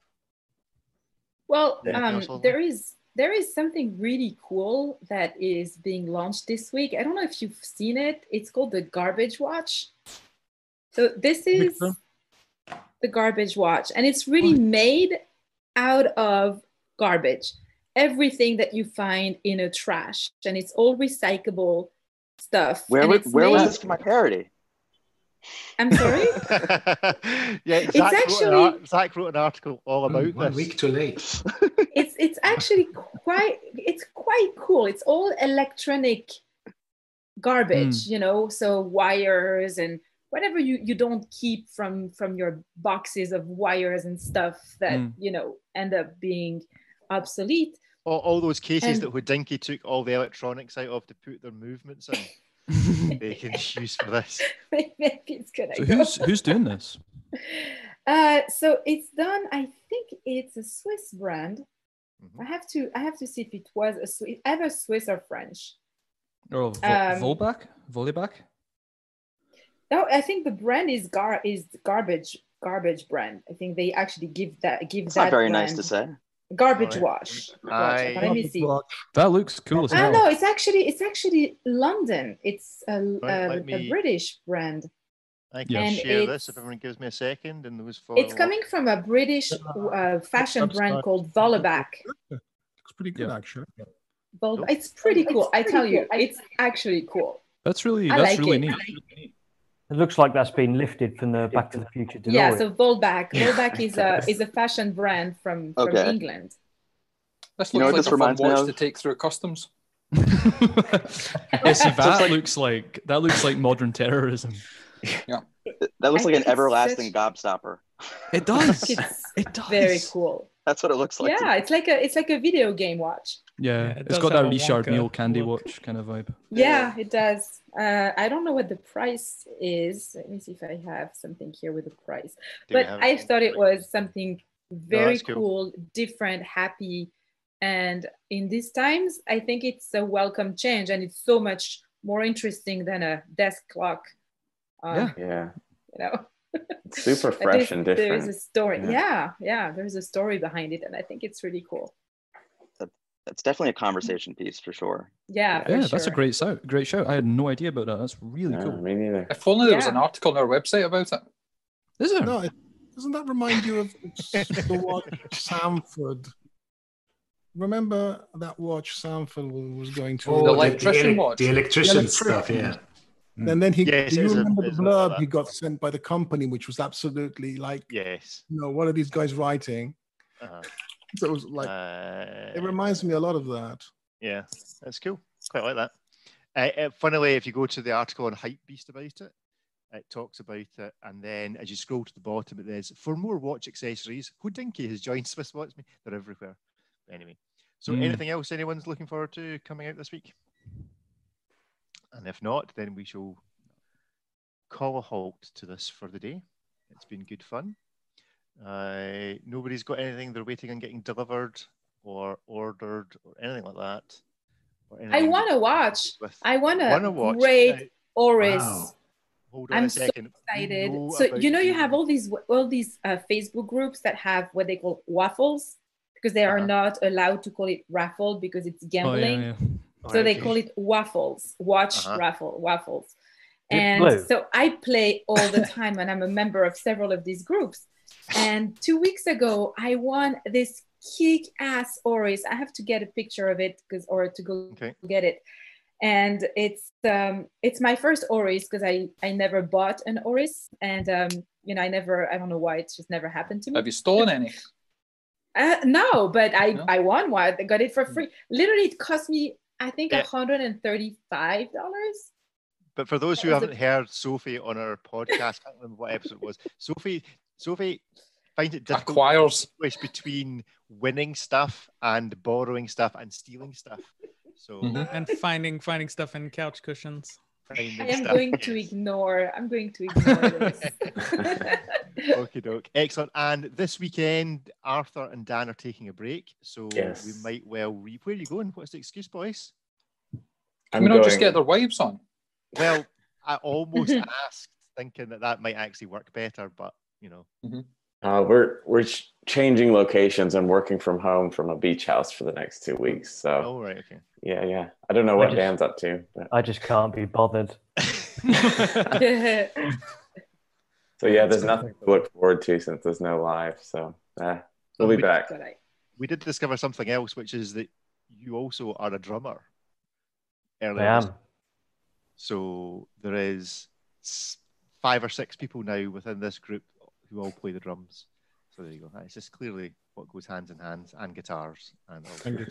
[SPEAKER 6] Well, um, there is there is something really cool that is being launched this week. I don't know if you've seen it. It's called the Garbage Watch. So this is the Garbage Watch, and it's really made out of garbage. Everything that you find in a trash, and it's all recyclable stuff.
[SPEAKER 10] Where
[SPEAKER 6] and
[SPEAKER 10] wa-
[SPEAKER 6] it's
[SPEAKER 10] was this for my parody?
[SPEAKER 6] I'm sorry.
[SPEAKER 2] yeah,
[SPEAKER 6] It's
[SPEAKER 2] Zach, wrote an
[SPEAKER 6] actually-
[SPEAKER 2] ar- Zach wrote an article all about
[SPEAKER 12] One
[SPEAKER 2] this.
[SPEAKER 12] week too late.
[SPEAKER 6] it's it's actually quite it's quite cool it's all electronic garbage you know so wires and whatever you you don't keep from from your boxes of wires and stuff that
[SPEAKER 8] Mm.
[SPEAKER 6] you know end up being obsolete
[SPEAKER 2] All, all those cases
[SPEAKER 6] And-
[SPEAKER 2] that Hodinkee took all the electronics out of to put their movements in, they can use for this.
[SPEAKER 6] maybe it's good
[SPEAKER 8] So who's who's doing this?
[SPEAKER 6] uh so it's done i think it's a swiss brand
[SPEAKER 2] Mhm.
[SPEAKER 6] i have to i have to see if it was a swiss either swiss or french
[SPEAKER 8] Oh, Vo-
[SPEAKER 6] Um,
[SPEAKER 8] Vollebak, Vollebak.
[SPEAKER 6] No, I think the brand is gar is garbage garbage brand. I think they actually give that give
[SPEAKER 10] It's
[SPEAKER 6] that
[SPEAKER 10] not very nice to say.
[SPEAKER 6] Garbage
[SPEAKER 2] Alright.
[SPEAKER 6] wash.
[SPEAKER 2] I-
[SPEAKER 6] Let me see.
[SPEAKER 8] That looks cool as hell.
[SPEAKER 6] no, it's actually it's actually London. It's a,
[SPEAKER 2] Right,
[SPEAKER 6] a,
[SPEAKER 2] let
[SPEAKER 6] a British brand.
[SPEAKER 2] I can
[SPEAKER 6] And
[SPEAKER 2] share this if everyone gives me a second and those follow
[SPEAKER 6] It's coming from a British uh, fashion brand
[SPEAKER 3] website.
[SPEAKER 6] called Vollebak.
[SPEAKER 3] Looks pretty good, actually.
[SPEAKER 6] Vol- It's pretty cool. I tell you, it's actually cool.
[SPEAKER 8] That's really
[SPEAKER 6] I
[SPEAKER 8] that's
[SPEAKER 6] like
[SPEAKER 8] really
[SPEAKER 6] it.
[SPEAKER 8] neat.
[SPEAKER 4] It looks like that's been lifted from the Back to the Future DeLorean.
[SPEAKER 6] Yeah, so Vollebak. Vollebak is a is a fashion brand from, from
[SPEAKER 10] Okay.
[SPEAKER 6] England.
[SPEAKER 11] This
[SPEAKER 10] You know what
[SPEAKER 11] like
[SPEAKER 10] this
[SPEAKER 11] a fun
[SPEAKER 10] reminds me
[SPEAKER 11] watch
[SPEAKER 10] of?
[SPEAKER 11] to take through customs.
[SPEAKER 8] yeah, see, that looks like that looks like modern terrorism.
[SPEAKER 10] Yeah, that looks
[SPEAKER 6] I
[SPEAKER 10] like an everlasting
[SPEAKER 6] such-
[SPEAKER 10] gobstopper.
[SPEAKER 8] It does.
[SPEAKER 6] It's
[SPEAKER 8] It does.
[SPEAKER 6] very cool.
[SPEAKER 10] That's what it looks like.
[SPEAKER 6] Yeah,
[SPEAKER 10] me.
[SPEAKER 6] it's like a it's like a video game watch.
[SPEAKER 8] Yeah,
[SPEAKER 9] Yeah, it has
[SPEAKER 8] got that Richard
[SPEAKER 9] Wonka
[SPEAKER 8] Neal candy
[SPEAKER 9] look.
[SPEAKER 8] watch kind of vibe.
[SPEAKER 6] Yeah, it does. Uh, I don't know what the price is. Let me see if I have something here with the price.
[SPEAKER 2] Do
[SPEAKER 6] but I thought it was something very
[SPEAKER 2] that's cool.
[SPEAKER 6] cool, different, happy, and in these times, I think it's a welcome change, and it's so much more interesting than a desk clock. Um,
[SPEAKER 8] Yeah.
[SPEAKER 5] Yeah.
[SPEAKER 6] you know.
[SPEAKER 5] It's super fresh
[SPEAKER 6] there's-
[SPEAKER 5] and
[SPEAKER 6] There's a story.
[SPEAKER 5] Yeah.
[SPEAKER 6] Yeah. yeah, There's a story behind it, and I think it's really cool.
[SPEAKER 10] That's definitely a conversation piece for sure.
[SPEAKER 6] Yeah, for
[SPEAKER 8] Yeah,
[SPEAKER 6] sure.
[SPEAKER 8] that's a great show. Great show. I had no idea about that. That's really
[SPEAKER 5] No,
[SPEAKER 8] cool.
[SPEAKER 5] me neither.
[SPEAKER 11] If only there was an article on our website about it.
[SPEAKER 8] Is there?
[SPEAKER 3] No, it, doesn't that remind you of the watch Sanford? Remember that watch Sanford was going to?
[SPEAKER 11] Oh, The electrician
[SPEAKER 12] ele-
[SPEAKER 11] watch.
[SPEAKER 12] The electrician
[SPEAKER 3] The
[SPEAKER 12] stuff, yeah.
[SPEAKER 3] And then he,
[SPEAKER 2] Yes,
[SPEAKER 3] do you
[SPEAKER 2] is a-
[SPEAKER 3] remember the
[SPEAKER 2] it is
[SPEAKER 3] blurb he got sent by the company, which was absolutely like,
[SPEAKER 2] Yes.
[SPEAKER 3] you know, what are these guys writing?
[SPEAKER 2] Uh-huh.
[SPEAKER 3] So it was like,
[SPEAKER 2] Uh,
[SPEAKER 3] it reminds me a lot of that.
[SPEAKER 2] Yeah, that's cool. Quite like that. Uh, uh, funnily, if you go to the article on Hypebeast about it, it talks about it, and then as you scroll to the bottom, it says, "For more watch accessories, Hodinkee has joined Swiss Watch Me." They're everywhere. Anyway, so
[SPEAKER 8] Mm.
[SPEAKER 2] anything else anyone's looking forward to coming out this week? And if not, then we shall call a halt to this for the day. It's been good fun. Uh, nobody's got anything they're waiting on getting delivered or ordered or anything like that. or
[SPEAKER 6] I want to watch. I want
[SPEAKER 2] Wanna
[SPEAKER 6] a
[SPEAKER 2] watch?
[SPEAKER 6] great
[SPEAKER 2] Now,
[SPEAKER 6] Oris.
[SPEAKER 12] Wow.
[SPEAKER 2] Hold on
[SPEAKER 6] I'm
[SPEAKER 2] a
[SPEAKER 6] so
[SPEAKER 2] second. We
[SPEAKER 6] excited.
[SPEAKER 2] know
[SPEAKER 6] So you know you have all these all these uh, Facebook groups that have what they call waffles because they are
[SPEAKER 2] Uh-huh.
[SPEAKER 6] not allowed to call it raffle because it's
[SPEAKER 8] Oh, yeah,
[SPEAKER 6] gambling.
[SPEAKER 8] yeah.
[SPEAKER 6] So they
[SPEAKER 2] Okay.
[SPEAKER 6] call it waffles, watch
[SPEAKER 2] Uh-huh.
[SPEAKER 6] raffle, waffles. And so I play all the time and I'm a member of several of these groups. And two weeks ago, I won this kick ass Oris. I have to get a picture of it because or to go
[SPEAKER 2] Okay.
[SPEAKER 6] get it. And it's um it's my first Oris because I I never bought an Oris and um you know I never I don't know why it's just never happened to me.
[SPEAKER 11] Have you stolen any?
[SPEAKER 6] Uh, no, but I
[SPEAKER 11] No?
[SPEAKER 6] I won one. I got it for free. Literally, it cost me I think
[SPEAKER 2] Yeah.
[SPEAKER 6] hundred and thirty-five dollars.
[SPEAKER 2] But for those who
[SPEAKER 6] That was a-
[SPEAKER 2] haven't heard Sophie on our podcast, I can't remember what episode it was. Sophie, Sophie finds it difficult to
[SPEAKER 11] Acquires.
[SPEAKER 2] distinguish between winning stuff and borrowing stuff and stealing stuff. So
[SPEAKER 11] Mhm.
[SPEAKER 9] and finding finding stuff in couch cushions.
[SPEAKER 6] I am
[SPEAKER 2] stuff,
[SPEAKER 6] going to ignore. I'm going to ignore this.
[SPEAKER 2] Okie doke. Excellent. And this weekend, Arthur and Dan are taking a break. So
[SPEAKER 5] Yes.
[SPEAKER 2] we might well re where are you going? What's the excuse, boys?
[SPEAKER 11] Can we not just get their wives on?
[SPEAKER 2] Well, I almost asked thinking that that might actually work better, but you know.
[SPEAKER 5] Uh, we're we're changing locations and working from home from a beach house for the next two weeks. So
[SPEAKER 2] Oh right, okay.
[SPEAKER 5] yeah, yeah. I don't know what
[SPEAKER 4] just-
[SPEAKER 5] Dan's up to, but
[SPEAKER 4] I just can't be bothered.
[SPEAKER 5] so yeah, there's nothing to look forward to since there's no live. So eh, we'll be
[SPEAKER 2] we-
[SPEAKER 5] back.
[SPEAKER 6] But
[SPEAKER 2] we did discover something else, which is that you also are a drummer.
[SPEAKER 4] I
[SPEAKER 2] Earlier this-
[SPEAKER 4] am.
[SPEAKER 2] So there is five or six people now within this group who all play the drums. So there you go. It's just clearly what goes hands in hands and guitars and all.
[SPEAKER 3] Thank you.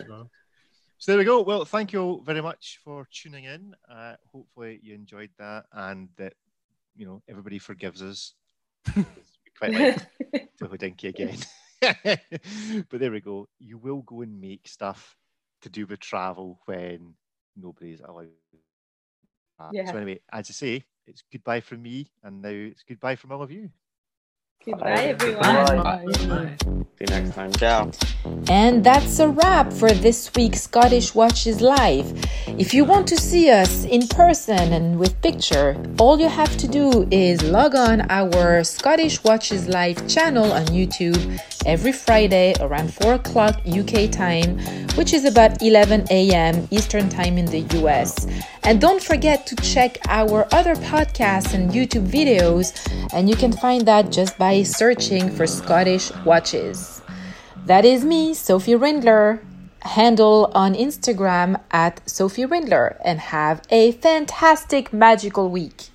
[SPEAKER 2] So there we go. Well, thank you all very much for tuning in. Uh, hopefully you enjoyed that and that you know everybody forgives us. we quite like to Hodinkee again. but there we go. You will go and make stuff to do with travel when nobody's allowed.
[SPEAKER 6] Yeah.
[SPEAKER 2] So anyway, as I say, it's goodbye from me, and now it's goodbye from all of you.
[SPEAKER 6] Goodbye, everyone.
[SPEAKER 11] Bye.
[SPEAKER 5] See you next time.
[SPEAKER 10] Ciao.
[SPEAKER 1] And that's a wrap for this week's Scottish Watches Live. If you want to see us in person and with picture, all you have to do is log on our Scottish Watches Live channel on YouTube every Friday around 4 o'clock UK time, which is about 11 a.m. Eastern Time in the US. And don't forget to check our other podcasts and YouTube videos, and you can find that just by searching for Scottish Watches. That is me, Sophie Rindler. Handle on Instagram at Sophie Rindler and have a fantastic magical week.